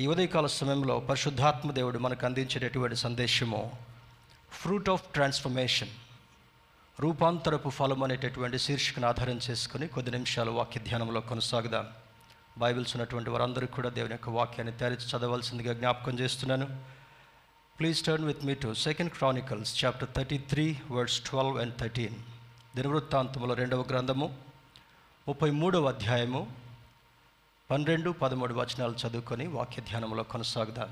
ఈ ఉదయకాల సమయంలో పరిశుద్ధాత్మ దేవుడు మనకు అందించేటటువంటి సందేశము ఫ్రూట్ ఆఫ్ ట్రాన్స్ఫర్మేషన్ రూపాంతరపు ఫలం అనేటటువంటి శీర్షికను ఆధారం చేసుకుని కొద్ది నిమిషాలు వాక్య ధ్యానంలో కొనసాగుదాం. బైబిల్స్ ఉన్నటువంటి వారందరూ కూడా దేవుని యొక్క వాక్యాన్ని తెరచి చదవలసిందిగా జ్ఞాపకం చేస్తున్నాను. Please turn with me to second Chronicles chapter thirty three words twelve and thirteen దినవృత్తాంతముల రెండవ గ్రంథము ముప్పై మూడవ అధ్యాయము పన్నెండు పదమూడు వచనాలు చదువుకొని వాక్య ధ్యానంలో కొనసాగుదాం.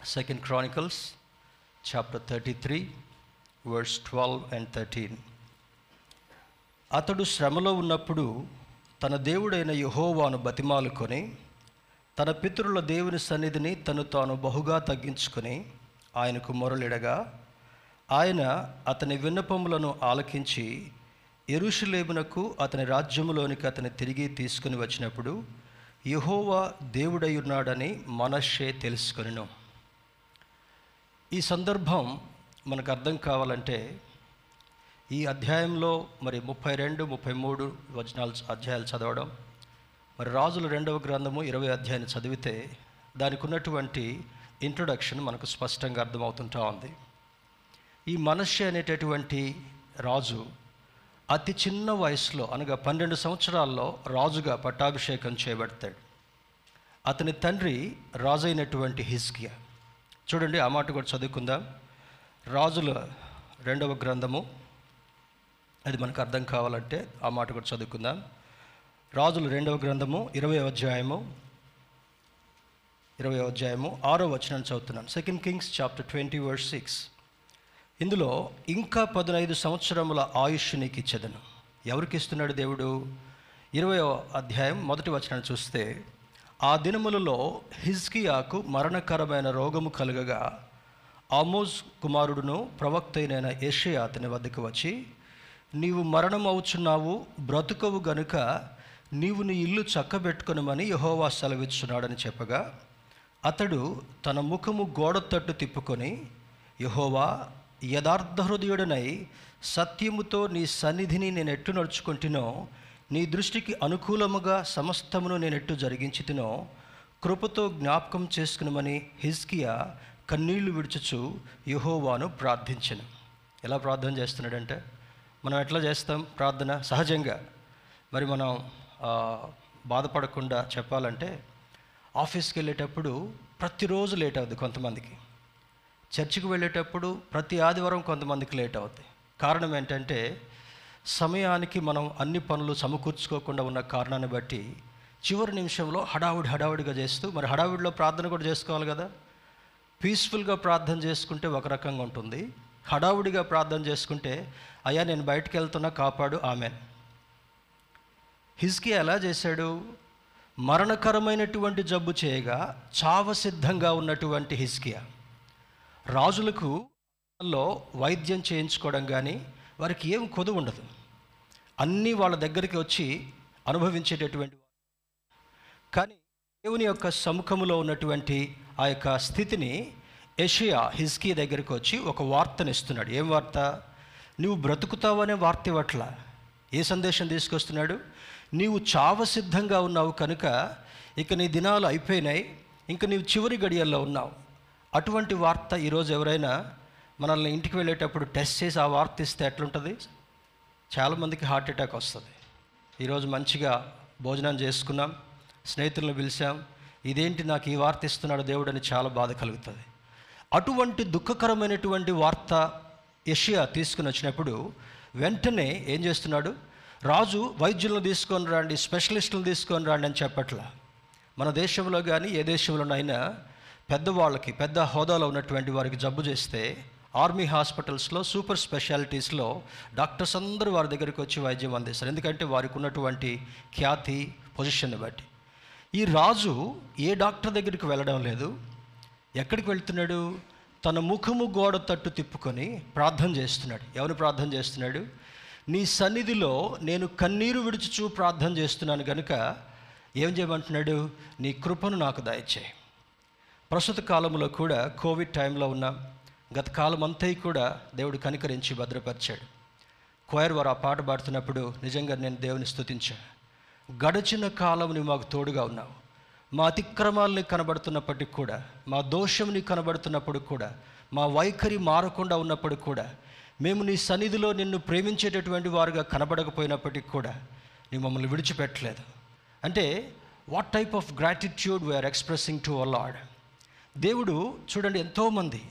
Second Chronicles chapter thirty three verse twelve and thirteen అతడు శ్రమలో ఉన్నప్పుడు తన దేవుడైన యహోవాను బతిమాలుకొని తన పితరుల దేవుని సన్నిధిని తను తాను బహుగా తగ్గించుకొని ఆయనకు మొరలిడగా ఆయన అతని విన్నపములను ఆలకించి ఎరుషులేమునకు అతని రాజ్యములోనికి అతని తిరిగి తీసుకుని వచ్చినప్పుడు యహోవా దేవుడయ్యున్నాడని మనషే తెలుసుకొనిను. ఈ సందర్భం మనకు అర్థం కావాలంటే ఈ అధ్యాయంలో మరి ముప్పై రెండు ముప్పై మూడు వచనాలు అధ్యాయాలు చదవడం మరి రాజుల రెండవ గ్రంథము ఇరవై అధ్యాయాన్ని చదివితే దానికి ఉన్నటువంటి ఇంట్రొడక్షన్ మనకు స్పష్టంగా అర్థమవుతుంటా ఉంది. ఈ మనస్య అనేటటువంటి రాజు అతి చిన్న వయసులో అనగా పన్నెండు సంవత్సరాల్లో రాజుగా పట్టాభిషేకం చేయబడతాడు అతని తండ్రి రాజైనటువంటి అయినటువంటి హిస్కియా చూడండి ఆ మాట కూడా చదువుకుందాం. రాజుల రెండవ గ్రంథము. అది మనకు అర్థం కావాలంటే ఆ మాట కూడా చదువుకుందాం. రాజుల రెండవ గ్రంథము ఇరవై అధ్యాయము. ఇరవై అధ్యాయము ఆరో వచనాన్ని చదువుతున్నాను second Kings chapter twenty verse six ఇందులో ఇంకా పదునైదు సంవత్సరముల ఆయుష్ నీకు ఇచ్చేదను ఎవరికి ఇస్తున్నాడు దేవుడు? ఇరవై అధ్యాయం మొదటి వచనాన్ని చూస్తే ఆ దినములలో హిజ్కియాకు మరణకరమైన రోగము కలుగగా ఆమోజ్ కుమారుడును ప్రవక్త అయిన ఏషియా అతని వద్దకు వచ్చి నీవు మరణం అవుచున్నావు బ్రతుకవు గనుక నీవు నీ ఇల్లు చక్కబెట్టుకొనమని యహోవా సెలవిచ్చున్నాడని చెప్పగా అతడు తన ముఖము గోడ తట్టు తిప్పుకొని యహోవా యథార్థ హృదయుడనై సత్యముతో నీ సన్నిధిని నేను ఎట్టు నడుచుకుంటునో నీ దృష్టికి అనుకూలముగా సమస్తమును నేను ఎట్టు జరిగించి తినో కృపతో జ్ఞాపకం చేసుకునమని హిజ్కియా కన్నీళ్ళు విడుచుచు యహోవాను ప్రార్థించను. ఎలా ప్రార్థన చేస్తున్నాడంటే మనం ఎట్లా చేస్తాం ప్రార్థన? సహజంగా. మరి మనం బాధపడకుండా చెప్పాలంటే ఆఫీస్కి వెళ్ళేటప్పుడు ప్రతిరోజు లేట్ అవుద్ది కొంతమందికి. చర్చికి వెళ్ళేటప్పుడు ప్రతి ఆదివారం కొంతమందికి లేట్ అవుతాయి. కారణం ఏంటంటే సమయానికి మనం అన్ని పనులు సమకూర్చుకోకుండా ఉన్న కారణాన్ని బట్టి చివరి నిమిషంలో హడావుడి హడావుడిగా చేస్తూ మరి హడావుడిలో ప్రార్థన కూడా చేసుకోవాలి కదా? పీస్ఫుల్గా ప్రార్థన చేసుకుంటే ఒక రకంగా ఉంటుంది. హడావుడిగా ప్రార్థన చేసుకుంటే అయ్యా నేను బయటకు వెళ్తున్నా కాపాడు ఆమె హిజ్కి ఎలా చేశాడు? మరణకరమైనటువంటి జబ్బు చేయగా చావ సిద్ధంగా ఉన్నటువంటి హిజ్కియా. రాజులకు లో వైద్యం చేయించుకోవడం కానీ వారికి ఏం కొదువు ఉండదు అన్నీ వాళ్ళ దగ్గరికి వచ్చి అనుభవించేటటువంటి కానీ దేవుని యొక్క సముఖములో ఉన్నటువంటి ఆ యొక్క స్థితిని ఏషియా హిజ్కీ దగ్గరికి వచ్చి ఒక వార్తను ఇస్తున్నాడు. ఏం వార్త? నువ్వు బ్రతుకుతావనే వార్త ఇవ్వట్ల. ఏ సందేశం తీసుకొస్తున్నాడు? నీవు చావ సిద్ధంగా ఉన్నావు కనుక ఇక నీ దినాలు అయిపోయినాయి. ఇంక నీవు చివరి గడియల్లో ఉన్నావు. అటువంటి వార్త ఈరోజు ఎవరైనా మనల్ని ఇంటికి వెళ్ళేటప్పుడు టెస్ట్ చేసి ఆ వార్త ఇస్తే ఎట్లుంటుంది? చాలామందికి హార్ట్ అటాక్ వస్తుంది. ఈరోజు మంచిగా భోజనం చేసుకున్నాం స్నేహితులను పిలిచాం ఇదేంటి నాకు ఈ వార్త ఇస్తున్నాడు దేవుడు అని చాలా బాధ కలుగుతుంది. అటువంటి దుఃఖకరమైనటువంటి వార్త యషియా తీసుకుని వచ్చినప్పుడు వెంటనే ఏం చేస్తున్నాడు? రాజు వైద్యులను తీసుకొని రండి స్పెషలిస్టులను తీసుకొని రండి అని చెప్పట్లా. మన దేశంలో కానీ ఏ దేశంలోనైనా పెద్దవాళ్ళకి పెద్ద హోదాలో ఉన్నటువంటి వారికి జబ్బు చేస్తే ఆర్మీ హాస్పిటల్స్లో సూపర్ స్పెషాలిటీస్లో డాక్టర్స్ అందరూ వారి దగ్గరికి వచ్చి వైద్యం అందిస్తారు. ఎందుకంటే వారికి ఉన్నటువంటి ఖ్యాతి పొజిషన్ని బట్టి. ఈ రాజు ఏ డాక్టర్ దగ్గరికి వెళ్ళడం లేదు. ఎక్కడికి వెళ్తున్నాడు? తన ముఖము గోడ తట్టు తిప్పుకొని ప్రార్థన చేస్తున్నాడు. ఎవరు ప్రార్థన చేస్తున్నాడు? నీ సన్నిధిలో నేను కన్నీరు విడుచుచూ ప్రార్థన చేస్తున్నాను కనుక ఏం చేయమంటున్నాడు? నీ కృపను నాకు దయచేయి. ప్రస్తుత కాలంలో కూడా కోవిడ్ టైంలో ఉన్న గత కాలం అంతా కూడా దేవుడు కనికరించి భద్రపరిచాడు. కోయర్ వారు ఆ పాట పాడుతున్నప్పుడు నిజంగా నేను దేవుని స్తుతించాను గడిచిన కాలంని మాకు తోడుగా ఉన్నావు. మా అతిక్రమాలని కనబడుతున్నప్పటికి కూడా మా దోషంని కనబడుతున్నప్పుడు కూడా మా వైఖరి మారకుండా ఉన్నప్పుడు కూడా మేము నీ సన్నిధిలో నిన్ను ప్రేమించేటటువంటి వారుగా కనబడకపోయినప్పటికీ కూడా నీ మమ్మల్ని విడిచిపెట్టలేదు. అంటే what type of gratitude we are expressing to a Lord దేవుడు చూడండి ఎంతోమంది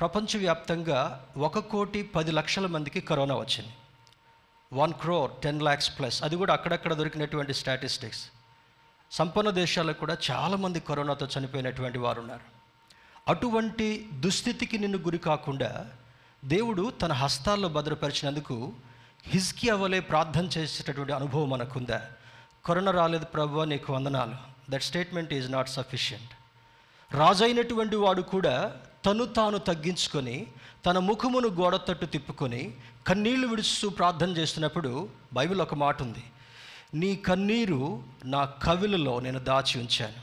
ప్రపంచవ్యాప్తంగా ఒక కోటి పది లక్షల మందికి కరోనా వచ్చింది. One crore ten lakhs plus అది కూడా అక్కడక్కడ దొరికినటువంటి స్టాటిస్టిక్స్ సంపన్న దేశాలకు కూడా చాలామంది కరోనాతో చనిపోయినటువంటి వారు ఉన్నారు. అటువంటి దుస్థితికి నిన్ను గురి కాకుండా దేవుడు తన హస్తాల్లో భద్రపరిచినందుకు హిజ్కి అవలే ప్రార్థన చేసేటటువంటి అనుభవం మనకుందా? కరోనా రాలేదు ప్రభు నీకు వందనాలు. That statement is not sufficient రాజైనటువంటి వాడు కూడా తను తాను తగ్గించుకొని తన ముఖమును గోడ తట్టు తిప్పుకొని కన్నీళ్ళు విడుస్తూ ప్రార్థన చేస్తున్నప్పుడు బైబిల్ ఒక మాట ఉంది. నీ కన్నీరు నా కవిలలో నేను దాచి ఉంచాను.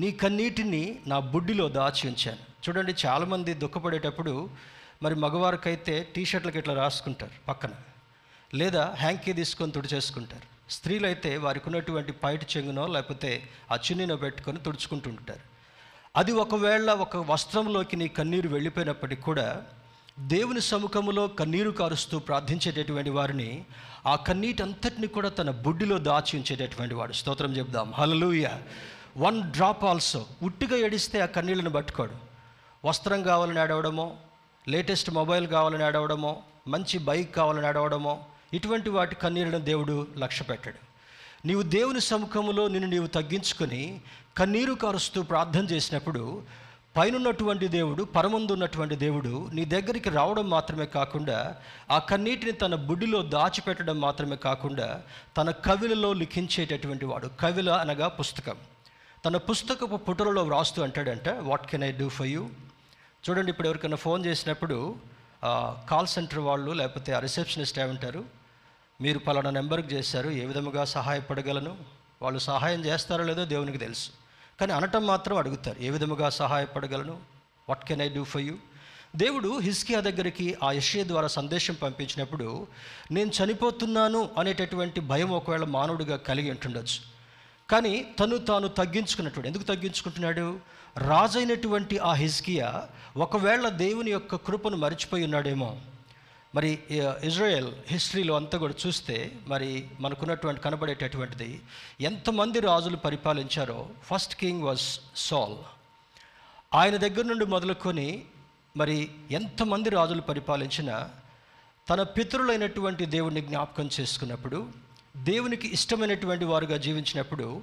నీ కన్నీటిని నా బుడ్డిలో దాచి ఉంచాను. చూడండి చాలామంది దుఃఖపడేటప్పుడు మరి మగవారికైతే టీ షర్ట్లకి ఇట్లా రాసుకుంటారు పక్కన. లేదా హ్యాంకీ తీసుకొని తుడిచేసుకుంటారు స్త్రీలైతే వారికి ఉన్నటువంటి పైట చెంగునో లేకపోతే ఆ చున్నీనో పెట్టుకొని తుడుచుకుంటుంటారు. అది ఒకవేళ ఒక వస్త్రంలోకి నీ కన్నీరు వెళ్ళిపోయినప్పటికీ కూడా దేవుని సముఖంలో కన్నీరు కారుస్తూ ప్రార్థించేటటువంటి వారిని ఆ కన్నీటంతటిని కూడా తన బుడ్డిలో దాచి ఉంచేటటువంటి వాడు. స్తోత్రం చెప్దాం హలలుయ వన్ డ్రాప్ ఆల్సో. ఉట్టిగా ఏడిస్తే ఆ కన్నీళ్ళని పట్టుకోడు. వస్త్రం కావాలని ఏడవడమో లేటెస్ట్ మొబైల్ కావాలని ఏడవడమో మంచి బైక్ కావాలని ఏడవడమో ఇటువంటి వాటి కన్నీళ్ళను దేవుడు లక్ష్య పెట్టాడు నీవు దేవుని సముఖంలో నిన్ను నీవు తగ్గించుకొని కన్నీరు కారుస్తూ ప్రార్థన చేసినప్పుడు పైనున్నటువంటి దేవుడు పరమందు ఉన్నటువంటి దేవుడు నీ దగ్గరికి రావడం మాత్రమే కాకుండా ఆ కన్నీటిని తన బుడ్డిలో దాచిపెట్టడం మాత్రమే కాకుండా తన కవిలలో లిఖించేటటువంటి వాడు. కవిల అనగా పుస్తకం. తన పుస్తకపు పుటలలో వ్రాస్తూ అంటాడంట what can I do for you చూడండి ఇప్పుడు ఎవరికైనా ఫోన్ చేసినప్పుడు కాల్ సెంటర్ వాళ్ళు లేకపోతే ఆ రిసెప్షనిస్ట్ ఏమంటారు? మీరు పలానా నెంబర్కి చేశారు ఏ విధముగా సహాయపడగలను? వాళ్ళు సహాయం చేస్తారో లేదో దేవునికి తెలుసు. కానీ అనటం మాత్రం అడుగుతారు. ఏ విధముగా సహాయపడగలను? What can I do for you దేవుడు హిస్కియా దగ్గరికి ఆ యష్య ద్వారా సందేశం పంపించినప్పుడు నేను చనిపోతున్నాను అనేటటువంటి భయం ఒకవేళ మానవుడిగా కలిగి ఉంటుండొచ్చు. కానీ తను తాను తగ్గించుకున్నటువంటి ఎందుకు తగ్గించుకుంటున్నాడు? రాజైనటువంటి ఆ హిజ్కియా ఒకవేళ దేవుని యొక్క కృపను మర్చిపోయి ఉన్నాడేమో. మరి ఇజ్రాయెల్ హిస్టరీలో అంతా కూడా చూస్తే మరి మనకున్నటువంటి కనబడేటటువంటిది ఎంతమంది రాజులు పరిపాలించారో ఫస్ట్ కింగ్ వాజ్ సాల్. ఆయన దగ్గర నుండి మొదలుకొని మరి ఎంతమంది రాజులు పరిపాలించినా తన పితరులైనటువంటి దేవుడిని జ్ఞాపకం చేసుకున్నప్పుడు దేవునికి ఇష్టమైనటువంటి వారుగా జీవించినప్పుడు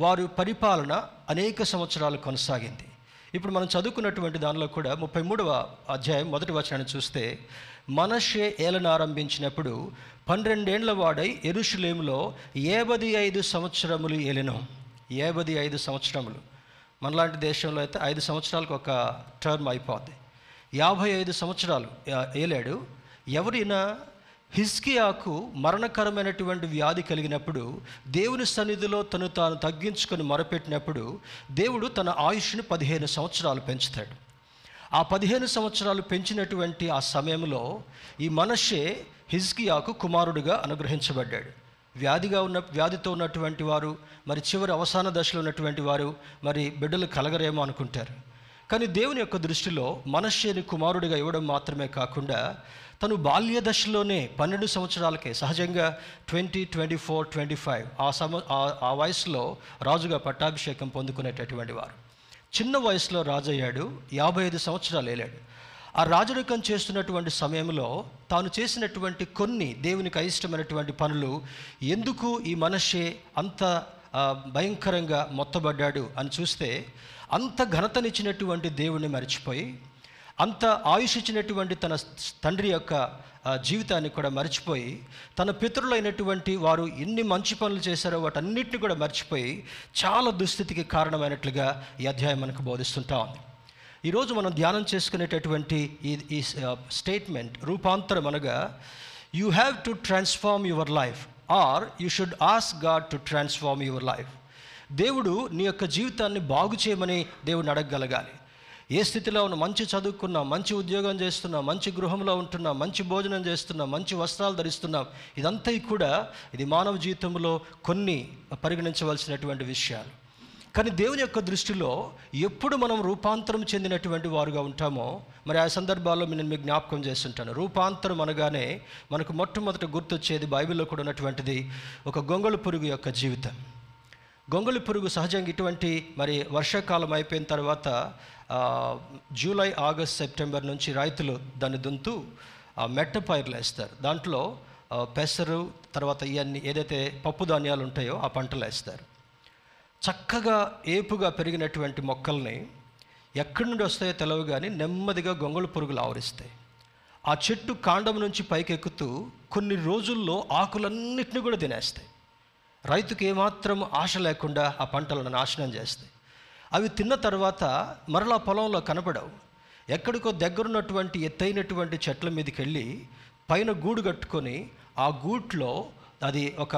వారు పరిపాలన అనేక సంవత్సరాలు కొనసాగింది. ఇప్పుడు మనం చదువుకున్నటువంటి దానిలో కూడా ముప్పై మూడవ అధ్యాయం మొదటి వచనాన్ని చూస్తే మనషే ఏలనారంభించినప్పుడు పన్నెండేండ్ల వాడై ఎరుషులేములో ఏబది ఐదు సంవత్సరములు ఏలెను. ఏబది ఐదు సంవత్సరములు. మనలాంటి దేశంలో అయితే ఐదు సంవత్సరాలకు ఒక టర్మ్ అయిపోద్ది. యాభై ఐదు సంవత్సరాలు ఏలాడు ఎవరైనా హిస్కియాకు మరణకరమైనటువంటి వ్యాధి కలిగినప్పుడు దేవుని సన్నిధిలో తను తాను తగ్గించుకొని మొరపెట్టినప్పుడు దేవుడు తన ఆయుష్ని పదిహేను సంవత్సరాలు పెంచుతాడు. ఆ పదిహేను సంవత్సరాలు పెంచినటువంటి ఆ సమయంలో ఈ మనషే హిజ్కియాకు కుమారుడిగా అనుగ్రహించబడ్డాడు. వ్యాధిగా ఉన్న వ్యాధితో ఉన్నటువంటి వారు మరి చివరి అవసాన దశలో ఉన్నటువంటి వారు మరి బిడ్డలు కలగరేమో అనుకుంటారు. కానీ దేవుని యొక్క దృష్టిలో మనశ్శేని కుమారుడిగా ఇవ్వడం మాత్రమే కాకుండా తను బాల్య దశలోనే పన్నెండు సంవత్సరాలకే సహజంగా twenty twenty four twenty five ఆ సమ ఆ- ఆ వయసులో రాజుగా పట్టాభిషేకం పొందుకునేటటువంటి వారు. చిన్న వయసులో రాజయ్యాడు యాభై ఐదు సంవత్సరాలు ఏలాడు. ఆ రాజరికం చేస్తున్నటువంటి సమయంలో తాను చేసినటువంటి కొన్ని దేవునికి అయిష్టమైనటువంటి పనులు ఎందుకు ఈ మనషే అంత భయంకరంగా మొత్తబడ్డాడు అని చూస్తే అంత ఘనతనిచ్చినటువంటి దేవుణ్ణి మర్చిపోయి అంత ఆయుష్ ఇచ్చినటువంటి తన తండ్రి యొక్క జీవితాన్ని కూడా మర్చిపోయి తన పితరులైనటువంటి వారు ఎన్ని మంచి పనులు చేశారో వాటన్నిటిని కూడా మర్చిపోయి చాలా దుస్థితికి కారణమైనట్లుగా ఈ అధ్యాయం మనకు బోధిస్తుంటా ఉంది. ఈరోజు మనం ధ్యానం చేసుకునేటటువంటి ఈ ఈ స్టేట్మెంట్ రూపాంతరం అనగా you have to transform your life or you should ask God to transform your life దేవుడు నీ యొక్క జీవితాన్ని బాగు చేయమని దేవుడిని అడగగలగాలి. ఏ స్థితిలో ఉన్న మంచి చదువుకున్నా మంచి ఉద్యోగం చేస్తున్నా మంచి గృహంలో ఉంటున్నా మంచి భోజనం చేస్తున్నా మంచి వస్త్రాలు ధరిస్తున్నాం ఇదంతా కూడా ఇది మానవ జీవితంలో కొన్ని పరిగణించవలసినటువంటి విషయాలు. కానీ దేవుని యొక్క దృష్టిలో ఎప్పుడు మనం రూపాంతరం చెందినటువంటి వారుగా ఉంటామో మరి ఆ సందర్భాల్లో నేను మీకు జ్ఞాపకం చేస్తుంటాను. రూపాంతరం అనగానే మనకు మొట్టమొదట గుర్తొచ్చేది బైబిల్లో కూడా ఉన్నటువంటిది ఒక గొంగళి పురుగు యొక్క జీవితం. గొంగళి పురుగు సహజంగా ఇటువంటి మరి వర్షాకాలం అయిపోయిన తర్వాత జూలై ఆగస్ట్ సెప్టెంబర్ నుంచి రైతులు దాన్ని దుంతూ ఆ మెట్ట పైర్లు వేస్తారు. దాంట్లో పెసరు తర్వాత ఇవన్నీ ఏదైతే పప్పు ధాన్యాలు ఉంటాయో ఆ పంటలు వేస్తారు. చక్కగా ఏపుగా పెరిగినటువంటి మొక్కల్ని ఎక్కడి నుండి వస్తాయో తెలవు కానీ నెమ్మదిగా గొంగళి పురుగులు ఆవరిస్తాయి. ఆ చెట్టు కాండం నుంచి పైకెక్కుతూ కొన్ని రోజుల్లో ఆకులన్నిటిని కూడా తినేస్తాయి. రైతుకు ఏమాత్రం ఆశ లేకుండా ఆ పంటలను నాశనం చేస్తాయి. అవి తిన్న తర్వాత మరలా పొలంలో కనపడవు. ఎక్కడికో దగ్గరున్నటువంటి ఎత్తైనటువంటి చెట్ల మీదకి వెళ్ళి పైన గూడు కట్టుకొని ఆ గూట్లో అది ఒక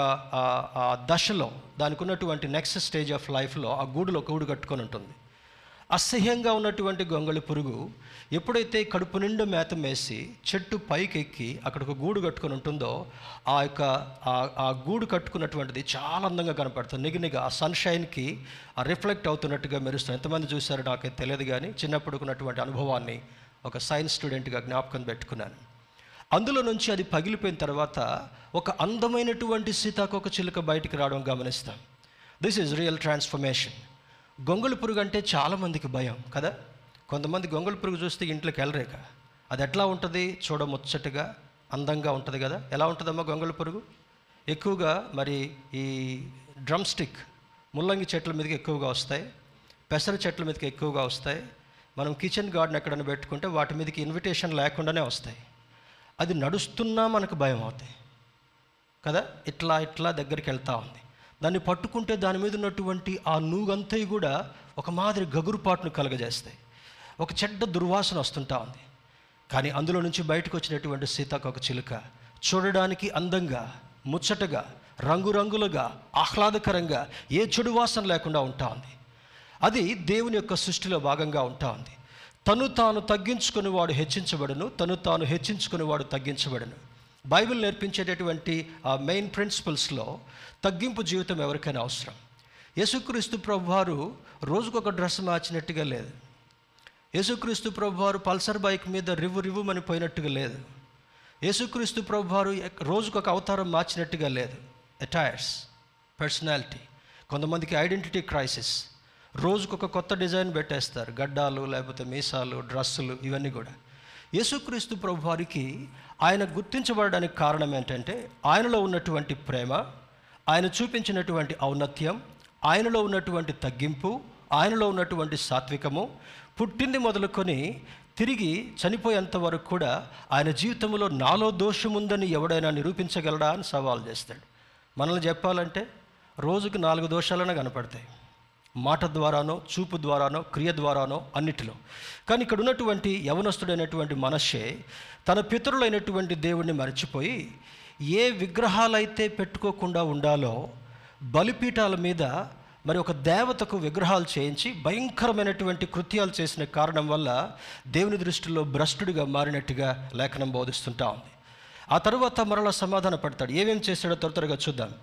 దశలో దానికి ఉన్నటువంటి నెక్స్ట్ స్టేజ్ ఆఫ్ లైఫ్లో ఆ గూడులో గూడు కట్టుకొని ఉంటుంది. అసహ్యంగా ఉన్నటువంటి గొంగళి పురుగు ఎప్పుడైతే కడుపు నిండా మేత మేసి చెట్టు పైకెక్కి అక్కడ ఒక గూడు కట్టుకొని ఉంటుందో ఆ యొక్క ఆ- గూడు కట్టుకున్నటువంటిది చాలా అందంగా కనపడుతుంది. నిగనిగా ఆ సన్షైన్కి ఆ రిఫ్లెక్ట్ అవుతున్నట్టుగా మెరుస్తుంది. ఎంతమంది చూశారో నాకు తెలియదు కానీ చిన్నప్పుడు ఉన్నటువంటి అనుభవాన్ని ఒక సైన్స్ స్టూడెంట్గా జ్ఞాపకం పెట్టుకున్నాను. అందులో నుంచి అది పగిలిపోయిన తర్వాత ఒక అందమైనటువంటి సీతాకోక చిలుక బయటికి రావడం గమనిస్తాం. దిస్ ఈజ్ రియల్ ట్రాన్స్ఫర్మేషన్ గొంగుల పురుగు అంటే చాలామందికి భయం కదా? కొంతమంది గొంగుల పురుగు చూస్తే ఇంట్లోకి వెళ్ళరేక. అది ఎట్లా ఉంటుంది? చూడముచ్చటగా అందంగా ఉంటుంది కదా? ఎలా ఉంటుందమ్మా గొంగుల పురుగు? ఎక్కువగా మరి ఈ డ్రమ్ స్టిక్ ముల్లంగి చెట్ల మీదకి ఎక్కువగా వస్తాయి పెసర చెట్ల మీదకి ఎక్కువగా వస్తాయి. మనం కిచెన్ గార్డెన్ ఎక్కడైనా పెట్టుకుంటే వాటి మీదకి ఇన్విటేషన్ లేకుండానే వస్తాయి. అది నడుస్తున్నా మనకు భయం అవుతాయి కదా? ఇట్లా ఇట్లా దగ్గరికి వెళ్తా ఉంది. దాన్ని పట్టుకుంటే దాని మీద ఉన్నటువంటి ఆ నూగంతయి కూడా ఒక మాదిరి గగురుపాటును కలగజేస్తాయి. ఒక చెడ్డ దుర్వాసన వస్తుంటా ఉంది. కానీ అందులో నుంచి బయటకు వచ్చినటువంటి సీతాకొక చిలుక. చూడడానికి అందంగా ముచ్చటగా రంగురంగులుగా ఆహ్లాదకరంగా ఏ చెడు వాసన లేకుండా ఉంటా ఉంది. అది దేవుని యొక్క సృష్టిలో భాగంగా ఉంటా ఉంది. తను తాను తగ్గించుకుని వాడు హెచ్చించబడను తను తాను హెచ్చించుకుని వాడు తగ్గించబడను. బైబిల్ నేర్పించేటటువంటి ఆ మెయిన్ ప్రిన్సిపల్స్లో తగ్గింపు జీవితం ఎవరికైనా అవసరం. యేసుక్రీస్తు ప్రభువారు రోజుకొక డ్రెస్ మార్చినట్టుగా లేదు. యేసుక్రీస్తు ప్రభువారు పల్సర్ బైక్ మీద రివ్వు రివ్వుమని పోయినట్టుగా లేదు. యేసుక్రీస్తు ప్రభువారు వారు రోజుకొక అవతారం మార్చినట్టుగా లేదు. అటైర్స్ పర్సనాలిటీ కొంతమందికి ఐడెంటిటీ క్రైసిస్ రోజుకొక కొత్త డిజైన్ పెట్టేస్తారు. గడ్డాలు లేకపోతే మీసాలు డ్రస్సులు ఇవన్నీ కూడా. యేసుక్రీస్తు ప్రభువారికి ఆయన గుర్తించబడడానికి కారణం ఏంటంటే ఆయనలో ఉన్నటువంటి ప్రేమ ఆయన చూపించినటువంటి ఔన్నత్యం ఆయనలో ఉన్నటువంటి తగ్గింపు ఆయనలో ఉన్నటువంటి సాత్వికము పుట్టింది మొదలుకొని తిరిగి చనిపోయేంత వరకు కూడా ఆయన జీవితంలో నాలో దోషముందని ఎవడైనా నిరూపించగలడా అని సవాల్ చేస్తాడు. మనల్ని చెప్పాలంటే రోజుకు నాలుగు దోషాలనే కనపడతాయి. మాట ద్వారానో చూపు ద్వారానో క్రియ ద్వారానో అన్నిటిలో. కానీ ఇక్కడ ఉన్నటువంటి యవనస్తుడైనటువంటి మనషే తన పితరులైనటువంటి దేవుణ్ణి మర్చిపోయి ఏ విగ్రహాలైతే పెట్టుకోకుండా ఉండాలో బలిపీఠాల మీద మరి ఒక దేవతకు విగ్రహాలు చేయించి భయంకరమైనటువంటి కృత్యాలు చేసిన కారణం వల్ల దేవుని దృష్టిలో భ్రష్టుడిగా మారినట్టుగా లేఖనం బోధిస్తుంటా ఉంది. ఆ తర్వాత మరలా సమాధాన పడతాడు ఏమేం చేశాడో త్వర త్వరగా చూద్దాం.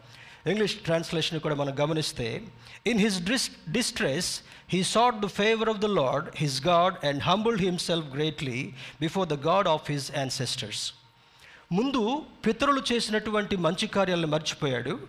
ఇంగ్లీష్ ట్రాన్స్లేషన్ కూడా మనం గమనిస్తే in his dis distress he sought the favour of the Lord his God and humbled himself greatly before the God of his ancestors ముందు పితరులు చేసినటువంటి మంచి కార్యాలను మర్చిపోయాడు.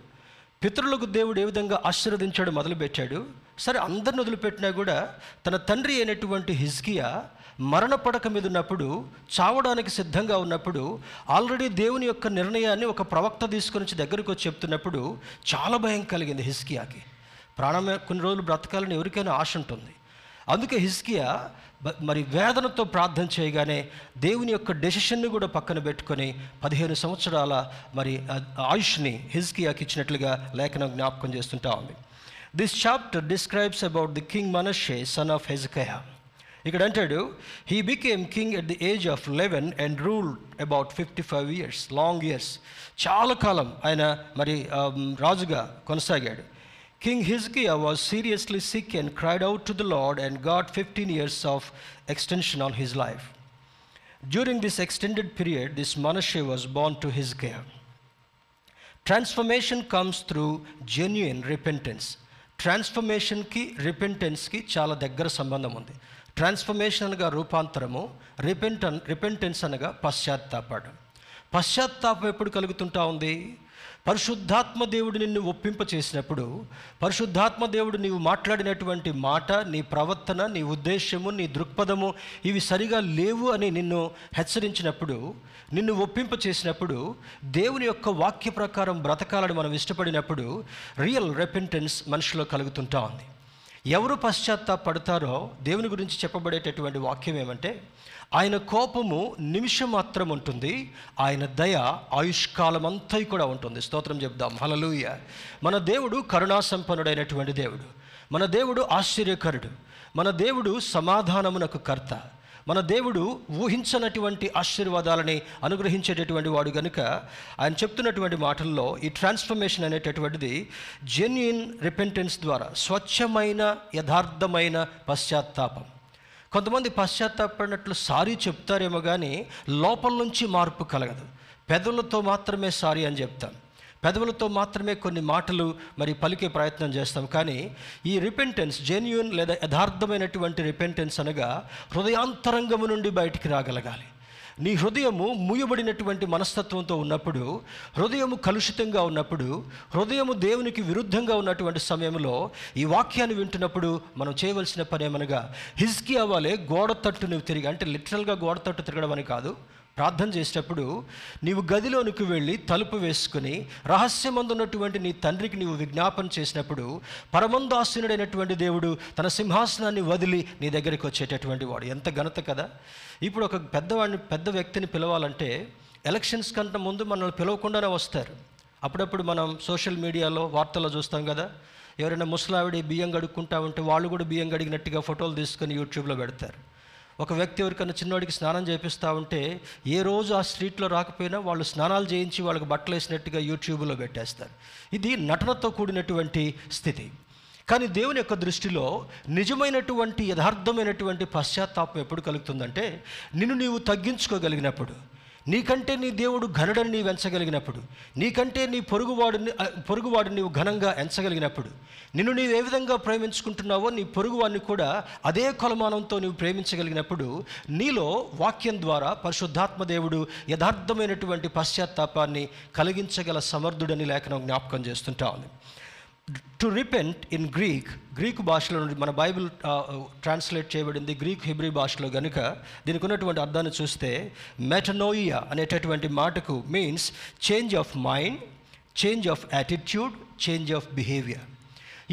పితరులకు దేవుడు ఏ విధంగా ఆశీర్వదించాడు మొదలుపెట్టాడు. సరే అందరిని వదిలిపెట్టినా కూడా తన తండ్రి అయినటువంటి హిజ్కియా మరణ పడక మీద ఉన్నప్పుడు చావడానికి సిద్ధంగా ఉన్నప్పుడు ఆల్రెడీ దేవుని యొక్క నిర్ణయాన్ని ఒక ప్రవక్త తీసుకొని దగ్గరికి దగ్గరకు వచ్చి చెప్తున్నప్పుడు చాలా భయం కలిగింది హిస్కియాకి ప్రాణం కొన్ని రోజులు బ్రతకాలని ఎవరికైనా ఆశ ఉంటుంది. అందుకే హిస్కియా మరి వేదనతో ప్రార్థన చేయగానే దేవుని యొక్క డెసిషన్ని కూడా పక్కన పెట్టుకొని పదిహేను సంవత్సరాల మరి ఆయుష్ని హిజ్కియాకి ఇచ్చినట్లుగా లేఖనం జ్ఞాపకం చేస్తుంటా ఉంది. This chapter describes about the king Manasseh son of Hezekiah ఇక్కడ అంటాడు he became king at the age of eleven and rule about fifty five years long years చాలా కాలం ఆయన మరి ఆమ్, రాజుగా కొనసాగాడు King Hezekiah was seriously sick and cried out to the Lord and got 15 years of extension on his life. During this extended period, this Manasseh was born to Hezekiah. Transformation comes through genuine repentance. ట్రాన్స్ఫర్మేషన్కి రిపెంటెన్స్కి చాలా దగ్గర సంబంధం ఉంది transformation అనగా రూపాంతరము రిపెంటన్ repentance అనగా పశ్చాత్తాపడం. పశ్చాత్తాపం ఎప్పుడు కలుగుతుంటా ఉంది? పరిశుద్ధాత్మ దేవుడు నిన్ను ఒప్పింప చేసినప్పుడు పరిశుద్ధాత్మ దేవుడు నీవు మాట్లాడినటువంటి మాట నీ ప్రవర్తన నీ ఉద్దేశము నీ దృక్పథము ఇవి సరిగా లేవు అని నిన్ను హెచ్చరించినప్పుడు నిన్ను ఒప్పింప చేసినప్పుడు దేవుని యొక్క వాక్య ప్రకారం బ్రతకాలని మనం ఇష్టపడినప్పుడు రియల్ రెపెంటెన్స్ మనిషిలో కలుగుతుంటా ఉంది. ఎవరు పశ్చాత్తాపడతారో దేవుని గురించి చెప్పబడేటటువంటి వాక్యం ఏమంటే ఆయన కోపము నిమిషం మాత్రం ఉంటుంది ఆయన దయ ఆయుష్కాలం అంతా కూడా ఉంటుంది. స్తోత్రం చెప్దాం. హలలుయ మన దేవుడు కరుణాసంపన్నుడైనటువంటి దేవుడు. మన దేవుడు ఆశ్చర్యకరుడు. మన దేవుడు సమాధానమునకు కర్త. మన దేవుడు ఊహించనటువంటి ఆశీర్వాదాలని అనుగ్రహించేటటువంటి వాడు కనుక ఆయన చెప్తున్నటువంటి మాటల్లో ఈ ట్రాన్స్ఫర్మేషన్ అనేటటువంటిది జెన్యున్ రిపెంటెన్స్ ద్వారా స్వచ్ఛమైన యథార్థమైన పశ్చాత్తాపం. కొంతమంది పశ్చాత్తాపడినట్లు సారీ చెప్తారేమో కానీ లోపల నుంచి మార్పు కలగదు. పెదవులతో మాత్రమే సారీ అని చెప్తాం పెదవులతో మాత్రమే కొన్ని మాటలు మరి పలికే ప్రయత్నం చేస్తాం. కానీ ఈ రిపెంటెన్స్ జెన్యున్ లేదా యథార్థమైనటువంటి రిపెంటెన్స్ అనగా హృదయాంతరంగము నుండి బయటికి రాగలగాలి. నీ హృదయము మూయబడినటువంటి మనస్తత్వంతో ఉన్నప్పుడు హృదయము కలుషితంగా ఉన్నప్పుడు హృదయము దేవునికి విరుద్ధంగా ఉన్నటువంటి సమయంలో ఈ వాక్యాన్ని వింటున్నప్పుడు మనం చేయవలసిన పని ఏమనగా హిజ్కి అవ్వాలే గోడ తట్టును నువ్వు తిరిగి అంటే లిటరల్గా గోడ తట్టు తిరగడం అని కాదు ప్రార్థన చేసేటప్పుడు నీవు గదిలోనికి వెళ్ళి తలుపు వేసుకుని రహస్యమందున్నటువంటి నీ తండ్రికి నీవు విజ్ఞాపన చేసినప్పుడు పరమందాసీనుడైనటువంటి దేవుడు తన సింహాసనాన్ని వదిలి నీ దగ్గరికి వచ్చేటటువంటి వాడు. ఎంత ఘనత కదా. ఇప్పుడు ఒక పెద్దవాడిని పెద్ద వ్యక్తిని పిలవాలంటే ఎలక్షన్స్ కంటే ముందు మనల్ని పిలవకుండానే వస్తారు. అప్పుడప్పుడు మనం సోషల్ మీడియాలో వార్తల్లో చూస్తాం కదా. ఎవరైనా ముసలావిడి బియ్యం గడుక్కుంటా ఉంటే వాళ్ళు కూడా బియ్యం గడిగినట్టుగా ఫోటోలు తీసుకొని యూట్యూబ్లో పెడతారు. ఒక వ్యక్తి ఎవరికైనా చిన్నవాడికి స్నానం చేపిస్తూ ఉంటే ఏ రోజు ఆ స్ట్రీట్లో రాకపోయినా వాళ్ళు స్నానాలు చేయించి వాళ్ళకి బట్టలు వేసినట్టుగా యూట్యూబ్లో పెట్టేస్తారు. ఇది నటనతో కూడినటువంటి స్థితి. కానీ దేవుని యొక్క దృష్టిలో నిజమైనటువంటి యథార్థమైనటువంటి పశ్చాత్తాపం ఎప్పుడు కలుగుతుందంటే నిన్ను నీవు తగ్గించుకోగలిగినప్పుడు. నీకంటే నీ దేవుడు ఘనుడని నీవు ఎంచగలిగినప్పుడు నీకంటే నీ పొరుగువాడిని పొరుగువాడిని నీవు ఘనంగా ఎంచగలిగినప్పుడు నిన్ను నీవు ఏ విధంగా ప్రేమించుకుంటున్నావో నీ పొరుగువాడిని కూడా అదే కొలమానంతో నీవు ప్రేమించగలిగినప్పుడు నీలో వాక్యం ద్వారా పరిశుద్ధాత్మ దేవుడు యథార్థమైనటువంటి పశ్చాత్తాపాన్ని కలిగించగల సమర్థుడని లేఖనం జ్ఞాపకం చేస్తుంటా ఉంది. To repent in Greek Greek భాషలో నుండి మన బైబిల్ ట్రాన్స్లేట్ చేయబడింది గ్రీక్ హిబ్రీ భాషలో కనుక దీనికి ఉన్నటువంటి అర్థాన్ని చూస్తే మెటనోయియా అనేటటువంటి మాటకు means change of mind change of attitude change of behaviour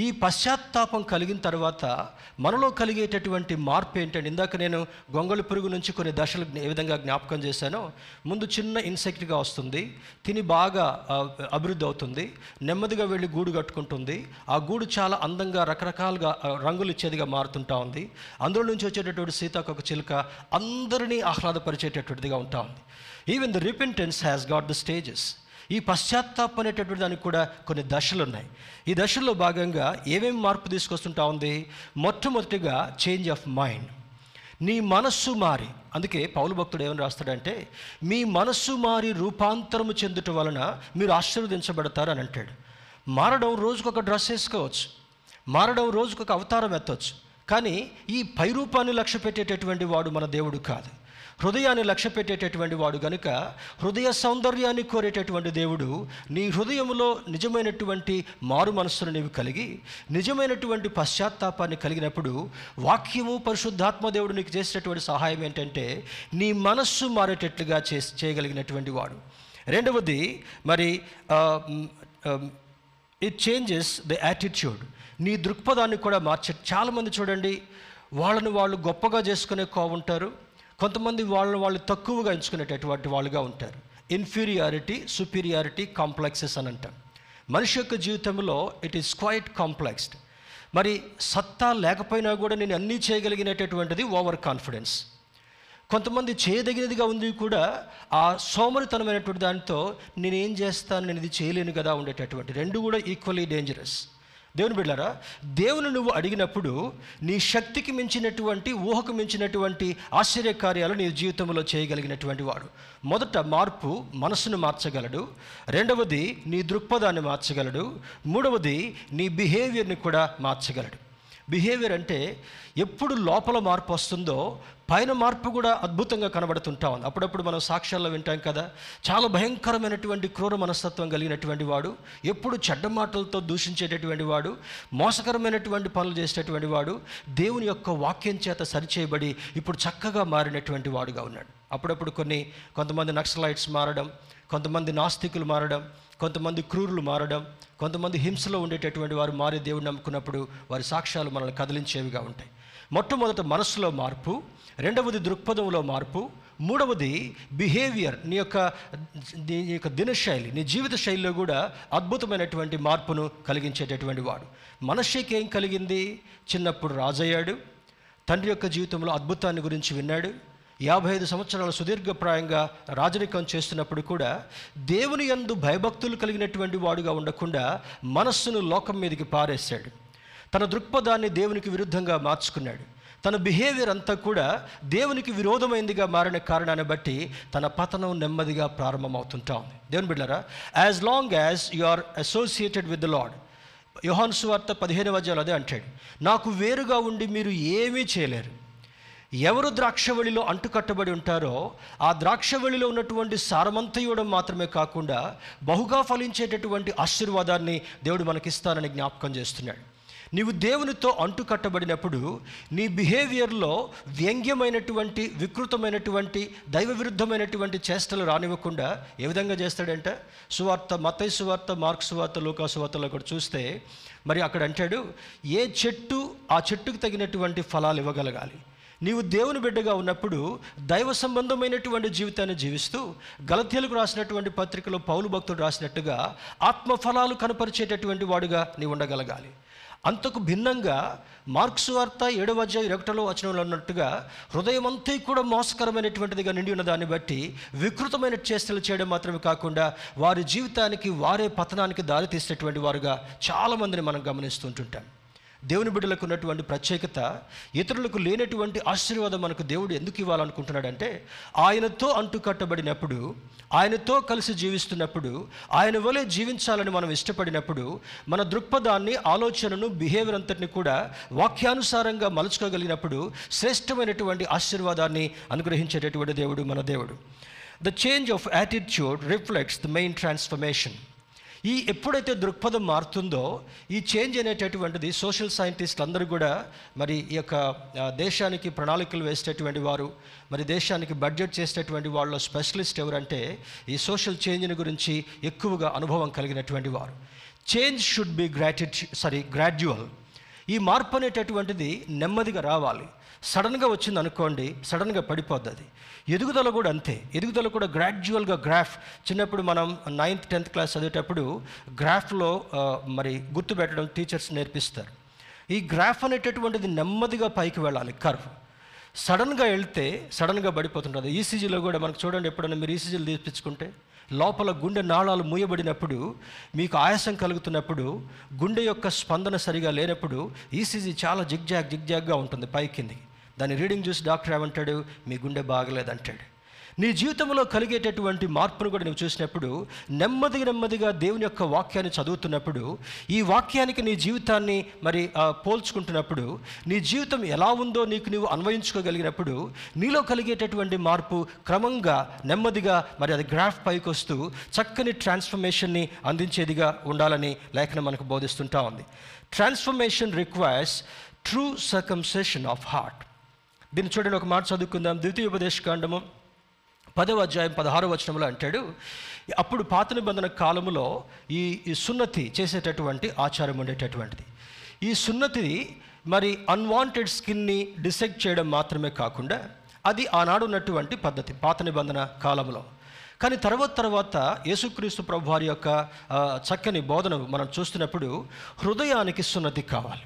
ఈ పశ్చాత్తాపం కలిగిన తర్వాత మనలో కలిగేటటువంటి మార్పు ఏంటంటే ఇందాక నేను గొంగళి పురుగు నుంచి కొన్ని దశలు ఏ విధంగా జ్ఞాపకం చేశానో ముందు చిన్న ఇన్సెక్ట్గా వస్తుంది తిని బాగా అభివృద్ధి అవుతుంది నెమ్మదిగా వెళ్ళి గూడు కట్టుకుంటుంది ఆ గూడు చాలా అందంగా రకరకాలుగా రంగులు ఇచ్చేదిగా మారుతుంటా ఉంది. అందులో నుంచి వచ్చేటటువంటి సీతాకొక చిలుక అందరినీ ఆహ్లాదపరిచేటటువంటిదిగా ఉంటా ఉంది. Even the repentance has got the stages ఈ పశ్చాత్తాపం అనేటటువంటి దానికి కూడా కొన్ని దశలు ఉన్నాయి. ఈ దశల్లో భాగంగా ఏమేమి మార్పు తీసుకొస్తుంటా ఉంది? మొట్టమొదటిగా చేంజ్ ఆఫ్ మైండ్ నీ మనస్సు మారి. అందుకే పౌలు భక్తుడు ఏమని రాస్తాడంటే మీ మనస్సు మారి రూపాంతరము చెందుట వలన మీరు ఆశీర్వదించబడతారు అని అంటాడు. మారడం రోజుకొక డ్రెస్ వేసుకోవచ్చు. మారడం రోజుకొక అవతారం ఎత్తవచ్చు కానీ ఈ పైరూపాన్ని లక్ష్య పెట్టేటటువంటి వాడు మన దేవుడు కాదు. హృదయాన్ని లక్ష్య పెట్టేటటువంటి వాడు గనుక హృదయ సౌందర్యాన్ని కోరేటటువంటి దేవుడు నీ హృదయంలో నిజమైనటువంటి మారు మనస్సును నీవు కలిగి నిజమైనటువంటి పశ్చాత్తాపాన్ని కలిగినప్పుడు వాక్యము పరిశుద్ధాత్మ దేవుడు నీకు చేసేటటువంటి సహాయం ఏంటంటే నీ మనస్సు మారేటట్లుగా చే చేయగలిగినటువంటి వాడు. రెండవది మరి ఇట్ చేంజెస్ ద యాటిట్యూడ్ నీ దృక్పథాన్ని కూడా మార్చే చాలామంది చూడండి వాళ్ళను వాళ్ళు గొప్పగా చేసుకునే కోవుంటారు. కొంతమంది వాళ్ళని వాళ్ళు తక్కువగా ఎంచుకునేటటువంటి వాళ్ళుగా ఉంటారు. ఇన్ఫీరియారిటీ సుపీరియారిటీ కాంప్లెక్సెస్ అని అంటాం. మనిషి యొక్క జీవితంలో ఇట్ ఈస్ క్వైట్ కాంప్లెక్స్డ్ మరి సత్తా లేకపోయినా కూడా నేను అన్నీ చేయగలిగినటటువంటిది ఓవర్ కాన్ఫిడెన్స్ కొంతమంది చేయదగినదిగా ఉంది కూడా ఆ సోమరితనమైనటువంటి దానితో నేనేం చేస్తాను నేను ఇది చేయలేను కదా ఉండేటటువంటి రెండు కూడా ఈక్వల్లీ డేంజరస్ దేవుని బిడ్డారా దేవుని నువ్వు అడిగినప్పుడు నీ శక్తికి మించినటువంటి ఊహకు మించినటువంటి ఆశ్చర్యకార్యాలు నీ జీవితంలో చేయగలిగినటువంటి వాడు. మొదట మార్పు మనసును మార్చగలడు. రెండవది నీ దృక్పథాన్ని మార్చగలడు. మూడవది నీ బిహేవియర్ని కూడా మార్చగలడు. బిహేవియర్ అంటే ఎప్పుడు లోపల మార్పు వస్తుందో పైన మార్పు కూడా అద్భుతంగా కనబడుతుంటా ఉంది. అప్పుడప్పుడు మనం సాక్ష్యాల్లో వింటాం కదా చాలా భయంకరమైనటువంటి క్రూర మనస్తత్వం కలిగినటువంటి వాడు ఎప్పుడు చెడ్డ మాటలతో దూషించేటటువంటి వాడు మోసకరమైనటువంటి పనులు చేసేటటువంటి వాడు దేవుని యొక్క వాక్యం చేత సరిచేయబడి ఇప్పుడు చక్కగా మారినటువంటి వాడుగా ఉన్నాడు. అప్పుడప్పుడు కొన్ని కొంతమంది నక్సలైట్స్ మారడం కొంతమంది నాస్తికులు మారడం కొంతమంది క్రూరులు మారడం కొంతమంది హింసలో ఉండేటటువంటి వారు మారి దేవుడిని నమ్ముకున్నప్పుడు వారి సాక్ష్యాలు మనల్ని కదిలించేవిగా ఉంటాయి. మొట్టమొదట మనస్సులో మార్పు రెండవది దృక్పథంలో మార్పు మూడవది బిహేవియర్ నీ యొక్క నీ యొక్క దినశైలి నీ జీవిత శైలిలో కూడా అద్భుతమైనటువంటి మార్పును కలిగించేటటువంటి వాడు. మనషేకి ఏం కలిగింది? చిన్నప్పుడు రాజయ్యాడు తండ్రి యొక్క జీవితంలో అద్భుతాన్ని గురించి విన్నాడు యాభై ఐదు సంవత్సరాల సుదీర్ఘప్రాయంగా రాజరికం చేస్తున్నప్పుడు కూడా దేవుని యందు భయభక్తులు కలిగినటువంటి వాడుగా ఉండకుండా మనస్సును లోకం మీదకి పారేశాడు. తన దృక్పథాన్ని దేవునికి విరుద్ధంగా మార్చుకున్నాడు. తన బిహేవియర్ అంతా కూడా దేవునికి విరోధమైందిగా మారిన కారణాన్ని బట్టి తన పతనం నెమ్మదిగా ప్రారంభమవుతుంటా ఉంది. దేవుని బిడ్డారా as long as you are associated with the Lord యోహాన్ సువార్త పదిహేను వజ్రాలు అదే అంటాడు. నాకు వేరుగా ఉండి మీరు ఏమీ చేయలేరు. ఎవరు ద్రాక్షవళిలో అంటుకట్టబడి ఉంటారో ఆ ద్రాక్షవళిలో ఉన్నటువంటి సారమంతయుడం మాత్రమే కాకుండా బహుగా ఫలించేటటువంటి ఆశీర్వాదాన్ని దేవుడు మనకిస్తానని జ్ఞాపకం చేస్తున్నాడు. నీవు దేవునితో అంటుకట్టబడినప్పుడు నీ బిహేవియర్లో వ్యంగ్యమైనటువంటి వికృతమైనటువంటి దైవ విరుద్ధమైనటువంటి చేష్టలు రానివ్వకుండా ఏ విధంగా చేస్తాడంటే? సువార్త మతై సువార్త మార్క్ సువార్త లోకా సువార్తలో కూడా చూస్తే మరి అక్కడ అంటాడు ఏ చెట్టు ఆ చెట్టుకు తగినటువంటి ఫలాలు ఇవ్వగలగాలి. నీవు దేవుని బిడ్డగా ఉన్నప్పుడు దైవ సంబంధమైనటువంటి జీవితాన్ని జీవిస్తూ గలతీలకు రాసినటువంటి పత్రికలో పౌలు భక్తుడు రాసినట్టుగా ఆత్మఫలాలు కనపరిచేటటువంటి వాడుగా నీవు ఉండగలగాలి. అంతకు భిన్నంగా మార్క్స్ వార్త ఏడవ అధ్యాయ ఒకటలో వచనంలో ఉన్నట్టుగా హృదయం అంతా కూడా మోసకరమైనటువంటిదిగా నిండి ఉన్న దాన్ని బట్టి వికృతమైన చేష్టలు చేయడం మాత్రమే కాకుండా వారి జీవితానికి వారే పతనానికి దారి తీసేటువంటి వారుగా చాలామందిని మనం గమనిస్తుంటుంటాం దేవుని బిడ్డలకు ఉన్నటువంటి ప్రత్యేకత ఇతరులకు లేనటువంటి ఆశీర్వాదం మనకు దేవుడు ఎందుకు ఇవ్వాలనుకుంటున్నాడంటే ఆయనతో అంటుకట్టబడినప్పుడు ఆయనతో కలిసి జీవిస్తున్నప్పుడు ఆయన వలె జీవించాలని మనం ఇష్టపడినప్పుడు మన దృక్పథాన్ని ఆలోచనను బిహేవియర్ అంతటిని కూడా వాక్యానుసారంగా మలుచుకోగలిగినప్పుడు శ్రేష్టమైనటువంటి ఆశీర్వాదాన్ని అనుగ్రహించేటటువంటి దేవుడు మన దేవుడు. The change of attitude reflects the main transformation ఈ ఎప్పుడైతే దృక్పథం మారుతుందో ఈ చేంజ్ అనేటటువంటిది సోషల్ సైంటిస్ట్ అందరూ కూడా మరి ఈ యొక్క దేశానికి ప్రణాళికలు వేసేటటువంటి వారు మరి దేశానికి బడ్జెట్ చేసేటటువంటి వాళ్ళ స్పెషలిస్ట్ ఎవరంటే ఈ సోషల్ చేంజ్ని గురించి ఎక్కువగా అనుభవం కలిగినటువంటి వారు. Change should be gratit sorry gradual. ఈ మార్పు అనేటటువంటిది నెమ్మదిగా రావాలి. సడన్గా వచ్చింది అనుకోండి సడన్గా పడిపోద్ది అది. ఎదుగుదల కూడా అంతే. ఎదుగుదల కూడా గ్రాడ్యువల్గా గ్రాఫ్ చిన్నప్పుడు మనం నైన్త్ టెన్త్ క్లాస్ చదివేటప్పుడు గ్రాఫ్లో మరి గుర్తుపెట్టడం టీచర్స్ నేర్పిస్తారు. ఈ గ్రాఫ్ అనేటటువంటిది నెమ్మదిగా పైకి వెళ్ళాలి కర్వ్ సడన్గా వెళ్తే సడన్గా పడిపోతుంటుంది. ఈసీజీలో కూడా మనకు చూడండి ఎప్పుడైనా మీరు ఈసీజీలు తీర్పించుకుంటే లోపల గుండె నాళాలు మూయబడినప్పుడు మీకు ఆయాసం కలుగుతున్నప్పుడు గుండె యొక్క స్పందన సరిగా లేనప్పుడు ఈసీజీ చాలా జిగ్జాగ్ జిగ్జాగ్గా ఉంటుంది పై కిందికి. దాని రీడింగ్ చూసి డాక్టర్ ఏమంటాడు? మీ గుండె బాగలేదంటాడు. నీ జీవితంలో కలిగేటటువంటి మార్పును కూడా నువ్వు చూసినప్పుడు నెమ్మదిగా నెమ్మదిగా దేవుని యొక్క వాక్యాన్ని చదువుతున్నప్పుడు ఈ వాక్యానికి నీ జీవితాన్ని మరి పోల్చుకుంటున్నప్పుడు నీ జీవితం ఎలా ఉందో నీకు నీవు అన్వయించుకోగలిగినప్పుడు నీలో కలిగేటటువంటి మార్పు క్రమంగా నెమ్మదిగా మరి అది గ్రాఫ్ పైకి వస్తూ చక్కని ట్రాన్స్ఫర్మేషన్ని అందించేదిగా ఉండాలని లేఖనం మనకు బోధిస్తుంటా ఉంది. Transformation requires true circumcision of heart. దీన్ని చూడండి ఒక మాట చదువుకుందాం. ద్వితీయ ఉపదేశకాండము పదవ అధ్యాయం పదహారు వచనంలో అంటాడు అప్పుడు పాత నిబంధన కాలములో ఈ ఈ సున్నతి చేసేటటువంటి ఆచారం ఉండేటటువంటిది. ఈ సున్నతి మరి అన్వాంటెడ్ స్కిన్ని డిసెక్ట్ చేయడం మాత్రమే కాకుండా అది ఆనాడు ఉన్నటువంటి పద్ధతి పాత నిబంధన కాలంలో కానీ తర్వాత తర్వాత యేసుక్రీస్తు ప్రభు వారి యొక్క చక్కని బోధన మనం చూస్తున్నప్పుడు హృదయానికి సున్నతి కావాలి.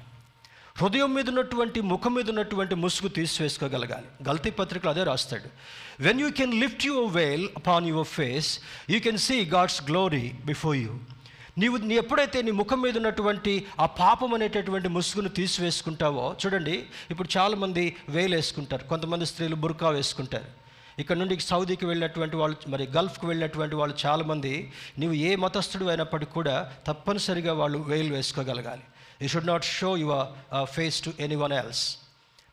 హృదయం మీద ఉన్నటువంటి ముఖం మీద ఉన్నటువంటి ముసుగు తీసివేసుకోగలగాలి. గల్తీ పత్రికలు అదే రాస్తాడు. When you can lift your veil upon your face you can see God's glory before you నీవు నీ ఎప్పుడైతే నీ ముఖం మీద ఉన్నటువంటి ఆ పాపం అనేటటువంటి ముసుగును తీసివేసుకుంటావో చూడండి ఇప్పుడు చాలామంది వేలు వేసుకుంటారు. కొంతమంది స్త్రీలు బుర్కా వేసుకుంటారు. ఇక్కడ నుండి సౌదీకి వెళ్ళినటువంటి వాళ్ళు మరి గల్ఫ్కి వెళ్ళినటువంటి వాళ్ళు చాలామంది నీవు ఏ మతస్థుడు అయినప్పటికీ కూడా తప్పనిసరిగా వాళ్ళు వేలు వేసుకోగలగాలి. You should not show your face to anyone else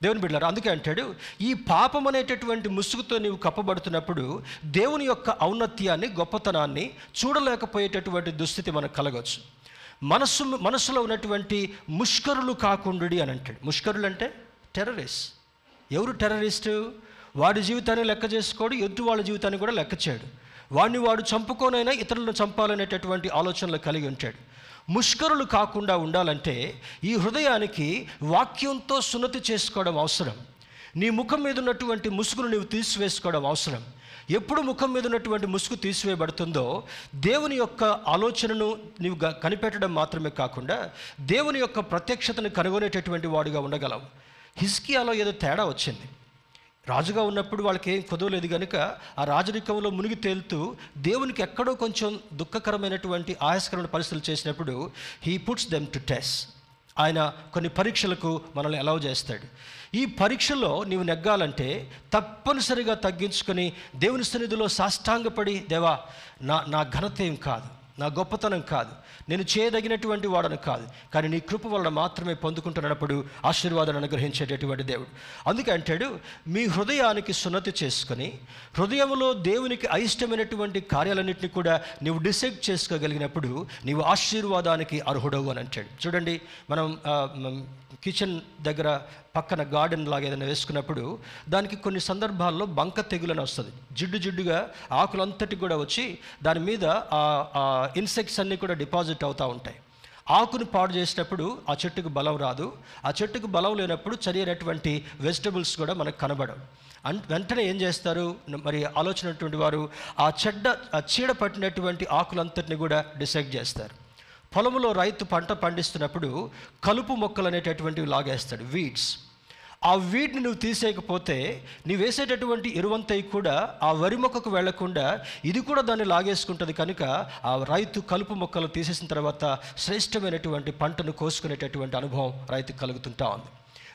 దేవుని బిడ్డారు అందుకే అంటాడు ఈ పాపం అనేటటువంటి ముసుగుతో నీవు కప్పబడుతున్నప్పుడు దేవుని యొక్క ఔన్నత్యాన్ని గొప్పతనాన్ని చూడలేకపోయేటటువంటి దుస్థితి మనకు కలగవచ్చు మనస్సు మనసులో ఉన్నటువంటి ముష్కరులు కాకుండుడి అని అంటాడు. ముష్కరులు అంటే టెర్రరిస్ట్. ఎవరు టెర్రరిస్టు? వాడి జీవితాన్ని లెక్క చేసుకోడు ఎదుటి వాళ్ళ జీవితాన్ని కూడా లెక్క చేయడు. వాడిని వాడు చంపుకోనైనా ఇతరులను చంపాలనేటటువంటి ఆలోచనలు కలిగి ఉంటాడు. ముష్కరులు కాకుండా ఉండాలంటే ఈ హృదయానికి వాక్యంతో సున్నతి చేసుకోవడం అవసరం. నీ ముఖం మీద ఉన్నటువంటి ముసుగును నీవు తీసివేసుకోవడం అవసరం. ఎప్పుడు ముఖం మీద ఉన్నటువంటి ముసుగు తీసివేయబడుతుందో దేవుని యొక్క ఆలోచనను నీవు గ- కనిపెట్టడం మాత్రమే కాకుండా దేవుని యొక్క ప్రత్యక్షతను కనుగొనేటటువంటి వాడిగా ఉండగలవు. హిస్కియాలో ఏదో తేడా వచ్చింది. రాజుగా ఉన్నప్పుడు వాళ్ళకి ఏం కుదవలేదు కనుక ఆ రాజరికంలో మునిగి తేలుతూ దేవునికి ఎక్కడో కొంచెం దుఃఖకరమైనటువంటి ఆయాస్కరమైన పరిస్థితులు చేసినప్పుడు he puts them to test ఆయన కొన్ని పరీక్షలకు మనల్ని అలౌ చేస్తాడు. ఈ పరీక్షలో నీవు నెగ్గాలంటే తప్పనిసరిగా తగ్గించుకొని దేవుని సన్నిధిలో సాష్టాంగపడి దేవా నా నా ఘనత ఏం కాదు. నా గొప్పతనం కాదు. నేను చేయదగినటువంటి వాడను కాదు. కానీ నీ కృప వలన మాత్రమే పొందుకుంటున్నప్పుడు ఆశీర్వాదాన్ని అనుగ్రహించేటటువంటి దేవుడు. అందుకే అంటాడు మీ హృదయానికి సున్నతి చేసుకొని హృదయంలో దేవునికి అయిష్టమైనటువంటి కార్యాలన్నింటినీ కూడా నీవు డిసైడ్ చేసుకోగలిగినప్పుడు నీవు ఆశీర్వాదానికి అర్హుడవు అని అంటాడు. చూడండి మనం కిచెన్ దగ్గర పక్కన గార్డెన్ లాగా ఏదైనా వేసుకున్నప్పుడు దానికి కొన్ని సందర్భాల్లో బంక తెగులని వస్తుంది. జిడ్డు జిడ్డుగా ఆకులంతటి కూడా వచ్చి దాని మీద ఆ ఇన్సెక్ట్స్ అన్నీ కూడా డిపాజిట్ అవుతూ ఉంటాయి. ఆకును పాడు చేసినప్పుడు ఆ చెట్టుకు బలం రాదు. ఆ చెట్టుకు బలం లేనప్పుడు చరియనటువంటి వెజిటబుల్స్ కూడా మనకు కనబడవు. అన్ వెంటనే ఏం చేస్తారు? మరి ఆలోచనటువంటి వారు ఆ చెడ్డ ఆ చీడ పట్టినటువంటి ఆకులంతటిని కూడా డిసైడ్ చేస్తారు. పొలంలో రైతు పంట పండిస్తున్నప్పుడు కలుపు మొక్కలు అనేటటువంటివి లాగేస్తాడు వీడ్స్. ఆ వీడ్ని నువ్వు తీసేయకపోతే నీవు వేసేటటువంటి ఎరువంతయి కూడా ఆ వరి మొక్కకు వెళ్ళకుండా ఇది కూడా దాన్ని లాగేసుకుంటుంది కనుక ఆ రైతు కలుపు మొక్కలు తీసేసిన తర్వాత శ్రేష్టమైనటువంటి పంటను కోసుకునేటటువంటి అనుభవం రైతుకు కలుగుతుంటా ఉంది.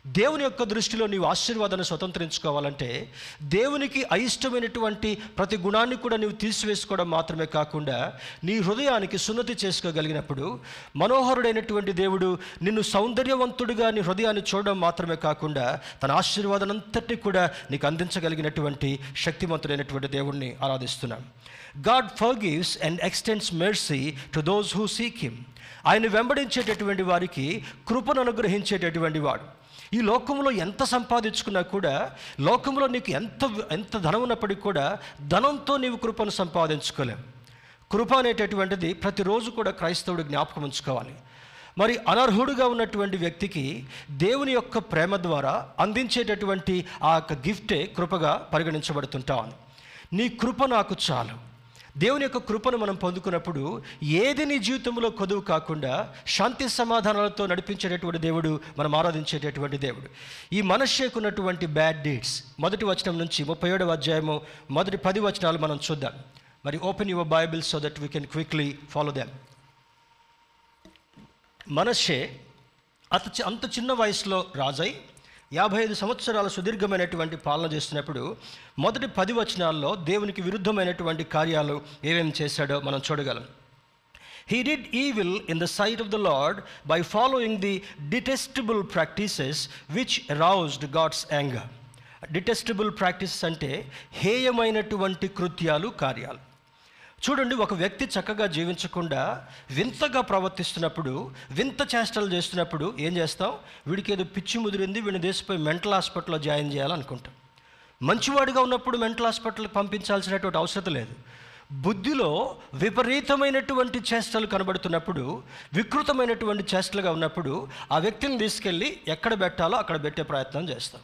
దేవుని యొక్క దృష్టిలో నీవు ఆశీర్వాదాన్ని స్వతంత్రించుకోవాలంటే దేవునికి అయిష్టమైనటువంటి ప్రతి గుణాన్ని కూడా నీవు తీసివేసుకోవడం మాత్రమే కాకుండా నీ హృదయానికి సున్నతి చేసుకోగలిగినప్పుడు మనోహరుడైనటువంటి దేవుడు నిన్ను సౌందర్యవంతుడిగా నీ హృదయాన్ని చూడడం మాత్రమే కాకుండా తన ఆశీర్వాదనంతటి కూడా నీకు అందించగలిగినటువంటి శక్తివంతుడైనటువంటి దేవుణ్ణి ఆరాధిస్తున్నాం. God forgives and extends mercy to those who seek him. ఆయన వెంబడించేటటువంటి వారికి కృపను అనుగ్రహించేటటువంటి వాడు. ఈ లోకంలో ఎంత సంపాదించుకున్నా కూడా లోకంలో నీకు ఎంత ఎంత ధనం ఉన్నప్పటికీ కూడా ధనంతో నీవు కృపను సంపాదించుకోలేం. కృప అనేటటువంటిది ప్రతిరోజు కూడా క్రైస్తవుడు జ్ఞాపకం ఉంచుకోవాలి. మరి అనర్హుడుగా ఉన్నటువంటి వ్యక్తికి దేవుని యొక్క ప్రేమ ద్వారా అందించేటటువంటి ఆ యొక్క గిఫ్టే కృపగా పరిగణించబడుతుంటాను నీ కృప నాకు చాలు. దేవుని యొక్క కృపను మనం పొందుకున్నప్పుడు ఏది నీ జీవితంలో కొదువు కాకుండా శాంతి సమాధానాలతో నడిపించేటటువంటి దేవుడు మనం ఆరాధించేటటువంటి దేవుడు. ఈ మనషేకు ఉన్నటువంటి బ్యాడ్ డీడ్స్ మొదటి వచనం నుంచి ముప్పై ఏడవ అధ్యాయము మొదటి పది వచనాలు మనం చూద్దాం. మరి open your Bible so that we can quickly follow them Manasseh అత అంత చిన్న వయసులో రాజై యాభై ఐదు సంవత్సరాల సుదీర్ఘమైనటువంటి పాలన చేస్తున్నప్పుడు మొదటి పది వచనాల్లో దేవునికి విరుద్ధమైనటువంటి కార్యాలు ఏమేమి చేశాడో మనం చూడగలం. He did evil in the sight of the Lord by following the detestable practices which roused God's anger detestable practices అంటే హేయమైనటువంటి కృత్యాలు కార్యాలు. చూడండి ఒక వ్యక్తి చక్కగా జీవించకుండా వింతగా ప్రవర్తిస్తున్నప్పుడు వింత చేష్టలు చేస్తున్నప్పుడు ఏం చేస్తాం? వీడికి ఏదో పిచ్చి ముదిరింది వీడిని దేశపై మెంటల్ హాస్పిటల్లో జాయిన్ చేయాలనుకుంటాం. మంచివాడిగా ఉన్నప్పుడు మెంటల్ హాస్పిటల్కి పంపించాల్సినటువంటి అవసరం లేదు. బుద్ధిలో విపరీతమైనటువంటి చేష్టలు కనబడుతున్నప్పుడు వికృతమైనటువంటి చేష్టలుగా ఉన్నప్పుడు ఆ వ్యక్తిని తీసుకెళ్ళి ఎక్కడ పెట్టాలో అక్కడ పెట్టే ప్రయత్నం చేస్తాం.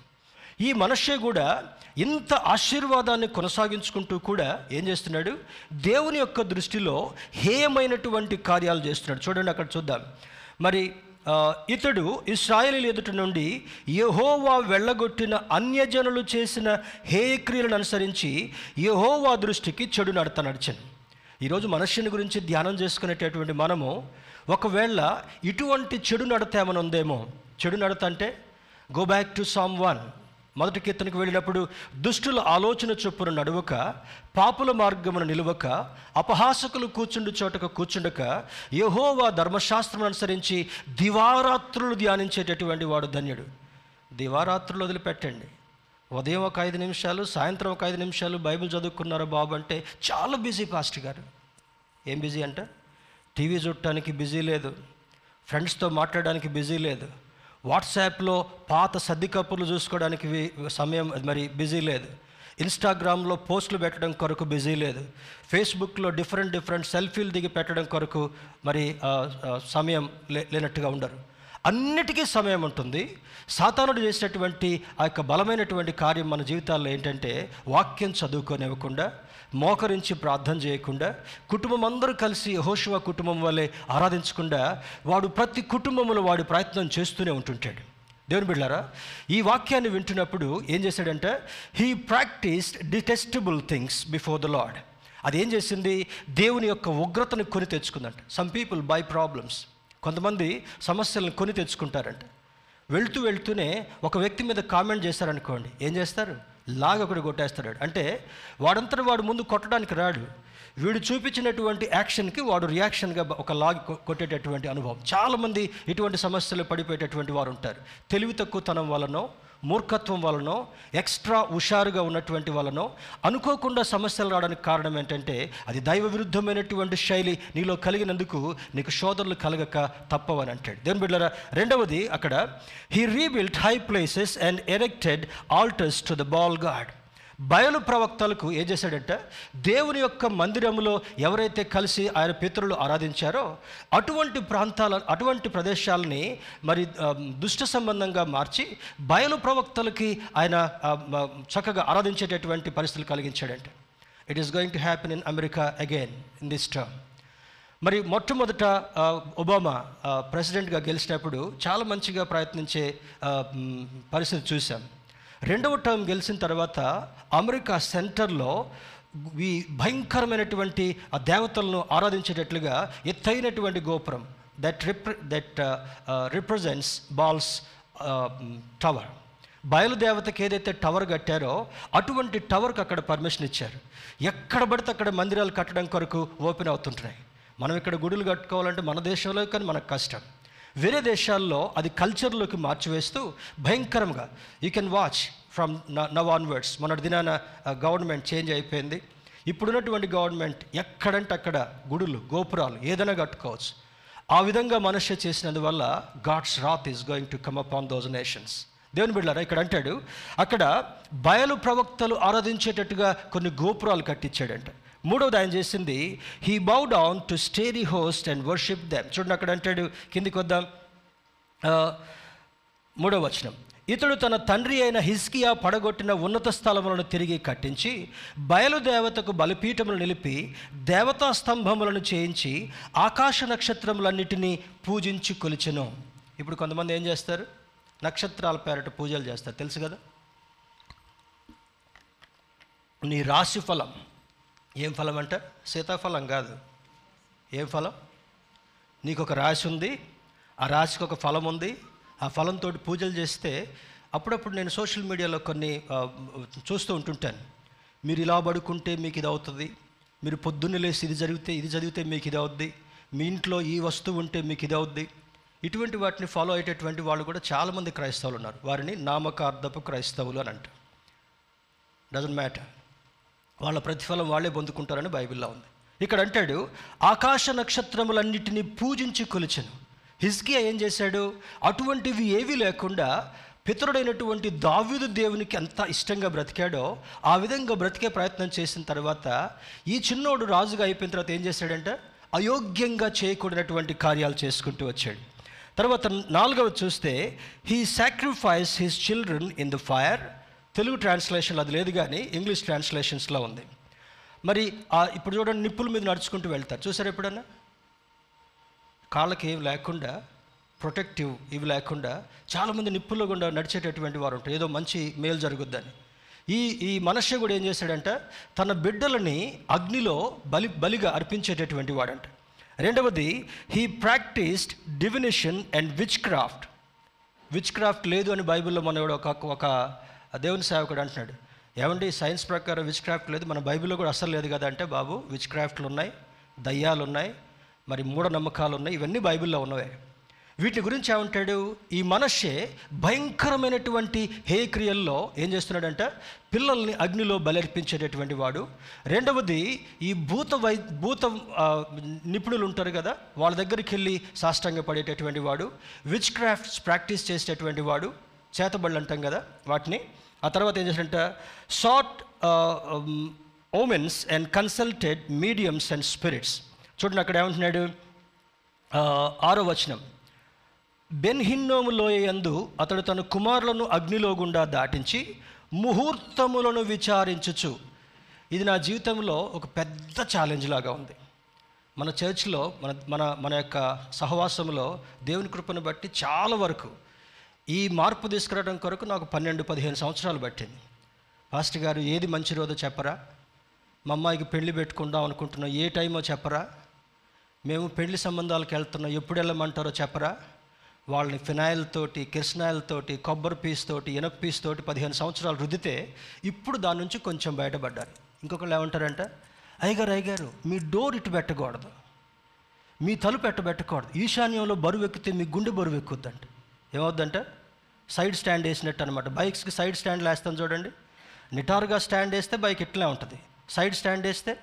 ఈ మనుష్య కూడా ఇంత ఆశీర్వాదాన్ని కొనసాగించుకుంటూ కూడా ఏం చేస్తున్నాడు? దేవుని యొక్క దృష్టిలో హేయమైనటువంటి కార్యాలు చేస్తున్నాడు. చూడండి అక్కడ చూద్దాం. మరి ఇతడు ఇస్రాయేలీల ఎదుటి నుండి యెహోవా వెళ్ళగొట్టిన అన్యజనులు చేసిన హేయక్రియలను అనుసరించి యెహోవా దృష్టికి చెడు నడత నడిచాను ఈరోజు మనుష్యుని గురించి ధ్యానం చేసుకునేటటువంటి మనము ఒకవేళ ఇటువంటి చెడు నడత ఏమైనా ఉందేమో? చెడు నడత అంటే go back to psalm one మొదటి కీర్తనకు వెళ్ళినప్పుడు దుష్టుల ఆలోచన చొప్పున నడువక పాపుల మార్గమును నిలువక అపహాసకులు కూర్చుండు చోటకు కూర్చుండక యహోవా ధర్మశాస్త్రం అనుసరించి దివారాత్రులు ధ్యానించేటటువంటి వాడు ధన్యుడు. దివారాత్రులు వదిలిపెట్టండి. ఉదయం ఒక ఐదు నిమిషాలు సాయంత్రం ఒక ఐదు నిమిషాలు బైబిల్ చదువుకున్నారా బాబు అంటే చాలా బిజీ పాస్ట్ గారు. ఏం బిజీ అంటే? టీవీ చూడటానికి బిజీ లేదు. ఫ్రెండ్స్తో మాట్లాడడానికి బిజీ లేదు. వాట్సాప్లో పాత సర్ది కప్పులు చూసుకోవడానికి సమయం మరి బిజీ లేదు. ఇన్స్టాగ్రామ్లో పోస్టులు పెట్టడం కొరకు బిజీ లేదు. ఫేస్బుక్లో డిఫరెంట్ డిఫరెంట్ సెల్ఫీలు దిగి పెట్టడం కొరకు మరి సమయం లే లేనట్టుగా ఉండరు. అన్నిటికీ సమయం ఉంటుంది. సాతానుడు చేసినటువంటి ఆ యొక్క బలమైనటువంటి కార్యం మన జీవితాల్లో ఏంటంటే వాక్యం చదువుకోనివ్వకుండా మోకరించి ప్రార్థన చేయకుండా కుటుంబం అందరూ కలిసి హోషువ కుటుంబం వల్లే ఆరాధించకుండా వాడు ప్రతి కుటుంబంలో వాడు ప్రయత్నం చేస్తూనే ఉంటుంటాడు. దేవుని బిళ్ళారా ఈ వాక్యాన్ని వింటున్నప్పుడు ఏం చేశాడంటే he practised detestable things before the Lord అది ఏం చేసింది? దేవుని యొక్క ఉగ్రతను కొని తెచ్చుకుందంట. సమ్ పీపుల్ బై ప్రాబ్లమ్స్ కొంతమంది సమస్యలను కొని తెచ్చుకుంటారంట. వెళ్తూ వెళ్తూనే ఒక వ్యక్తి మీద కామెంట్ చేశారనుకోండి ఏం చేస్తారు? లాగ కొట్టేస్తాడు. అంటే వాడంతట వాడు ముందు కొట్టడానికి రాడు. వీడు చూపించినటువంటి యాక్షన్కి వాడు రియాక్షన్గా ఒక లాగి కొట్టేటటువంటి అనుభవం. చాలామంది ఇటువంటి సమస్యలు పడిపోయేటటువంటి వారు ఉంటారు. తెలివి తక్కువతనం వలనో మూర్ఖత్వం వలనో ఎక్స్ట్రా హుషారుగా ఉన్నటువంటి వలనో అనుకోకుండా సమస్యలు రావడానికి కారణం ఏంటంటే అది దైవ విరుద్ధమైనటువంటి శైలి నీలో కలిగినందుకు నీకు శోధనలు కలగక తప్పవని అంటాడు. దేని బిడ్డరా రెండవది అక్కడ he rebuilt high places and erected altars to the Baal god బయలు ప్రవక్తలకు ఏం చేశాడంటే దేవుని యొక్క మందిరంలో ఎవరైతే కలిసి ఆయన పితరులు ఆరాధించారో అటువంటి ప్రాంతాల అటువంటి ప్రదేశాలని మరి దుష్ట సంబంధంగా మార్చి బయలు ప్రవక్తలకి ఆయన చక్కగా ఆరాధించేటటువంటి పరిస్థితులు కలిగించాడంటే. It is going to happen in America again in this term మరి మొట్టమొదట ఒబామా ప్రెసిడెంట్గా గెలిచినప్పుడు చాలా మంచిగా ప్రయత్నించే పరిస్థితి చూసాం రెండవ టర్మ్ గెలిచిన తర్వాత అమెరికా సెంటర్లో ఈ భయంకరమైనటువంటి ఆ దేవతలను ఆరాధించేటట్లుగా ఎత్తైనటువంటి గోపురం that repre that represents Baal's tower బయలుదేవతకి ఏదైతే టవర్ కట్టారో అటువంటి టవర్కి అక్కడ పర్మిషన్ ఇచ్చారు. ఎక్కడ పడితే అక్కడ మందిరాలు కట్టడం కొరకు ఓపెన్ అవుతుంటున్నాయి మనం ఇక్కడ గుడులు కట్టుకోవాలంటే మన దేశంలో కానీ మనకు కష్టం. వేరే దేశాల్లో అది కల్చర్లోకి మార్చివేస్తూ భయంకరంగా. You can watch from now onwards మొన్నటి దినాన గవర్నమెంట్ చేంజ్ అయిపోయింది. ఇప్పుడున్నటువంటి గవర్నమెంట్ ఎక్కడంటే అక్కడ గుడులు గోపురాలు ఏదైనా కట్టుకోవచ్చు. ఆ విధంగా మనుష్య చేసినందువల్ల God's wrath is going to come up on those nations దేవుని బిడ్డారా ఇక్కడ అంటాడు అక్కడ బయలు ప్రవక్తలు ఆరాధించేటట్టుగా కొన్ని గోపురాలు కట్టించాడంట. మూడవది ఆయన చేసింది he bow down to starry host and worship them చూడండి అక్కడ అంటాడు కిందికి వద్దాం. మూడవ వచనం. ఇతడు తన తండ్రి అయిన హిస్కియా పడగొట్టిన ఉన్నత స్థలములను తిరిగి కట్టించి బయలుదేవతకు బలిపీఠములు నిలిపి దేవతా స్తంభములను చేయించి ఆకాశ నక్షత్రములన్నిటినీ పూజించి కొలిచెను. ఇప్పుడు కొంతమంది ఏం చేస్తారు? నక్షత్రాల పేరట పూజలు చేస్తారు. తెలుసు కదా? నీ రాశి ఫలం. ఏం ఫలం అంట? సీతాఫలం కాదు. ఏం ఫలం? నీకు ఒక రాశి ఉంది. ఆ రాశికి ఒక ఫలం ఉంది ఆ ఫలంతో పూజలు చేస్తే అప్పుడప్పుడు నేను సోషల్ మీడియాలో కొన్ని చూస్తూ ఉంటుంటాను. మీరు ఇలా పడుకుంటే మీకు ఇది అవుతుంది మీరు పొద్దున్నే లేసి ఇది జరిగితే ఇది చదివితే మీకు ఇది అవుద్ది మీ ఇంట్లో ఈ వస్తువు ఉంటే మీకు ఇది అవుద్ది. ఇటువంటి వాటిని ఫాలో అయ్యేటటువంటి వాళ్ళు కూడా చాలామంది క్రైస్తవులు ఉన్నారు. వారిని నామకార్థపు క్రైస్తవులు అని అంటారు. డజంట్ మ్యాటర్ వాళ్ళ ప్రతిఫలం వాళ్ళే పొందుకుంటారని బైబిల్లో ఉంది. ఇక్కడ అంటాడు ఆకాశ నక్షత్రములన్నిటినీ పూజించి కొలిచెను. హిజ్కియా ఏం చేశాడు? అటువంటివి ఏవి లేకుండా పితరుడైనటువంటి దావ్యుదు దేవునికి ఎంత ఇష్టంగా బ్రతికాడో ఆ విధంగా బ్రతికే ప్రయత్నం చేసిన తర్వాత ఈ చిన్నోడు రాజుగా అయిపోయిన తర్వాత ఏం చేశాడంటే అయోగ్యంగా చేయకూడనటువంటి కార్యాలు చేసుకుంటూ వచ్చాడు. తర్వాత నాలుగవ చూస్తే he sacrifice his children in the fire Telugu translation అది లేదు కానీ ఇంగ్లీష్ ట్రాన్స్లేషన్స్లో ఉంది. మరి ఇప్పుడు చూడండి నిప్పుల మీద నడుచుకుంటూ వెళ్తారు. చూసారు ఎప్పుడన్నా? కాళ్ళకి ఏవి లేకుండా ప్రొటెక్టివ్ ఇవి లేకుండా చాలామంది నిప్పుల్లో గుండా నడిచేటటువంటి వారు ఉంటారు. ఏదో మంచి మేలు జరుగుద్దని. ఈ ఈ మనుష్య కూడా ఏం చేశాడంట? తన బిడ్డలని అగ్నిలో బలి బలిగా అర్పించేటటువంటి వాడంట. రెండవది he practised divination and witchcraft witchcraft లేదు అని బైబిల్లో మనవాడు ఒక ఒక దేవుని సేవకుడు అంటున్నాడు. ఏమండి సైన్స్ ప్రకారం విచ్ క్రాఫ్ట్ లేదు? మన బైబిల్లో కూడా అసలు లేదు కదా అంటే బాబు విచ్ క్రాఫ్ట్లు ఉన్నాయి దయ్యాలు ఉన్నాయి మరి మూఢనమ్మకాలు ఉన్నాయి ఇవన్నీ బైబిల్లో ఉన్నవే. వీటి గురించి ఏమంటాడు? ఈ మనషే భయంకరమైనటువంటి హే క్రియల్లో ఏం చేస్తున్నాడంట? పిల్లల్ని అగ్నిలో బలర్పించేటటువంటి వాడు. రెండవది ఈ భూత వై భూత నిపుణులు ఉంటారు కదా వాళ్ళ దగ్గరికి వెళ్ళి సాష్టంగా పడేటటువంటి వాడు. విచ్ క్రాఫ్ట్స్ ప్రాక్టీస్ చేసేటటువంటి వాడు. చేతబళ్ళు అంటాం కదా వాటిని. ఆ తర్వాత ఏం చేశాడంట? Sought omens and consulted mediums and spirits చూడండి అక్కడ ఏమంటున్నాడు? ఆరో వచనం. బెన్హిన్నోము లోయందు అతడు తన కుమారులను అగ్నిలో గుండా దాటించి ముహూర్తములను విచారించుచు. ఇది నా జీవితంలో ఒక పెద్ద ఛాలెంజ్ లాగా ఉంది. మన చర్చ్లో మన మన మన యొక్క సహవాసంలో దేవుని కృపను బట్టి చాలా వరకు ఈ మార్పు తీసుకురావడం కొరకు నాకు పన్నెండు పదిహేను సంవత్సరాలు పట్టింది. పాస్టర్ గారు ఏది మంచి రోజో చెప్పరా? మా అమ్మాయికి పెళ్ళి పెట్టుకుందాం అనుకుంటున్నాం ఏ టైమో చెప్పరా? మేము పెళ్ళి సంబంధాలకు వెళ్తున్నాం ఎప్పుడు వెళ్ళమంటారో చెప్పరా? వాళ్ళని ఫినాయిల్ తోటి కిరసనాయిల్ తోటి కొబ్బరి పీస్ తోటి ఇనప పీస్ తోటి పదిహేను సంవత్సరాలు రుద్దితే ఇప్పుడు దాని నుంచి కొంచెం బయటపడ్డారు. ఇంకొకళ్ళు ఏమంటారంట అయ్యగారు అయ్యగారు మీ డోర్ ఇటు పెట్టకూడదు. మీ తలుపు ఎట్ట పెట్టకూడదు. ఈశాన్యంలో బరువు ఎక్కితే మీ గుండె బరువు ఎక్కుద్దంట. ఏమవుద్దంట? సైడ్ స్టాండ్ వేసినట్టు అనమాట బైక్స్కి సైడ్ స్టాండ్ వేస్తాను చూడండి. నిటారుగా స్టాండ్ వేస్తే బైక్ ఇట్లే ఉంటుంది. సైడ్ స్టాండ్ వేస్తే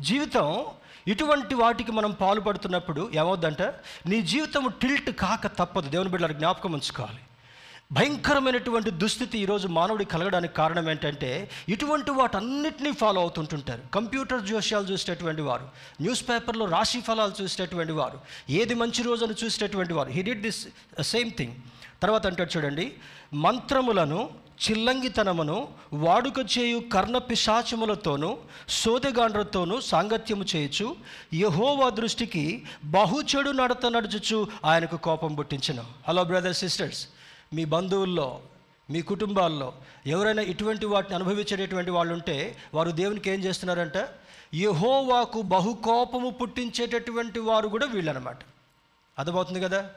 జీవితం ఇటువంటి వాటికి మనం పాల్పడుతున్నప్పుడు ఏమవుద్దంటే నీ జీవితం టిల్ట్ కాక తప్పదు. దేవుని బిడ్డలకు జ్ఞాపకం ఉంచుకోవాలి. భయంకరమైనటువంటి దుస్థితి ఈరోజు మానవుడి కలగడానికి కారణం ఏంటంటే ఇటువంటి వాటన్నిటినీ ఫాలో అవుతుంటుంటారు. కంప్యూటర్ జోష్యాలు చూసేటటువంటి వారు న్యూస్ పేపర్లో రాశి ఫలాలు చూసేటటువంటి వారు ఏది మంచి రోజు అని చూసేటటువంటి వారు. He did this same thing తర్వాత అంటాడు చూడండి మంత్రములను చిల్లంగితనమును వాడుక చేయు కర్ణ పిశాచములతోనూ సోదెగాండ్రతోనూ సాంగత్యము చేయొచ్చు యహోవా దృష్టికి బహుచెడు నడత నడుచుచు ఆయనకు కోపం పుట్టించను. హలో బ్రదర్స్ సిస్టర్స్ మీ బంధువుల్లో మీ కుటుంబాల్లో ఎవరైనా ఇటువంటి వాటిని అనుభవించేటటువంటి వాళ్ళు ఉంటే వారు దేవునికి ఏం చేస్తున్నారంట? యహోవాకు బహుకోపము పుట్టించేటటువంటి వారు కూడా వీళ్ళనమాట. అర్థమవుతుంది కదా?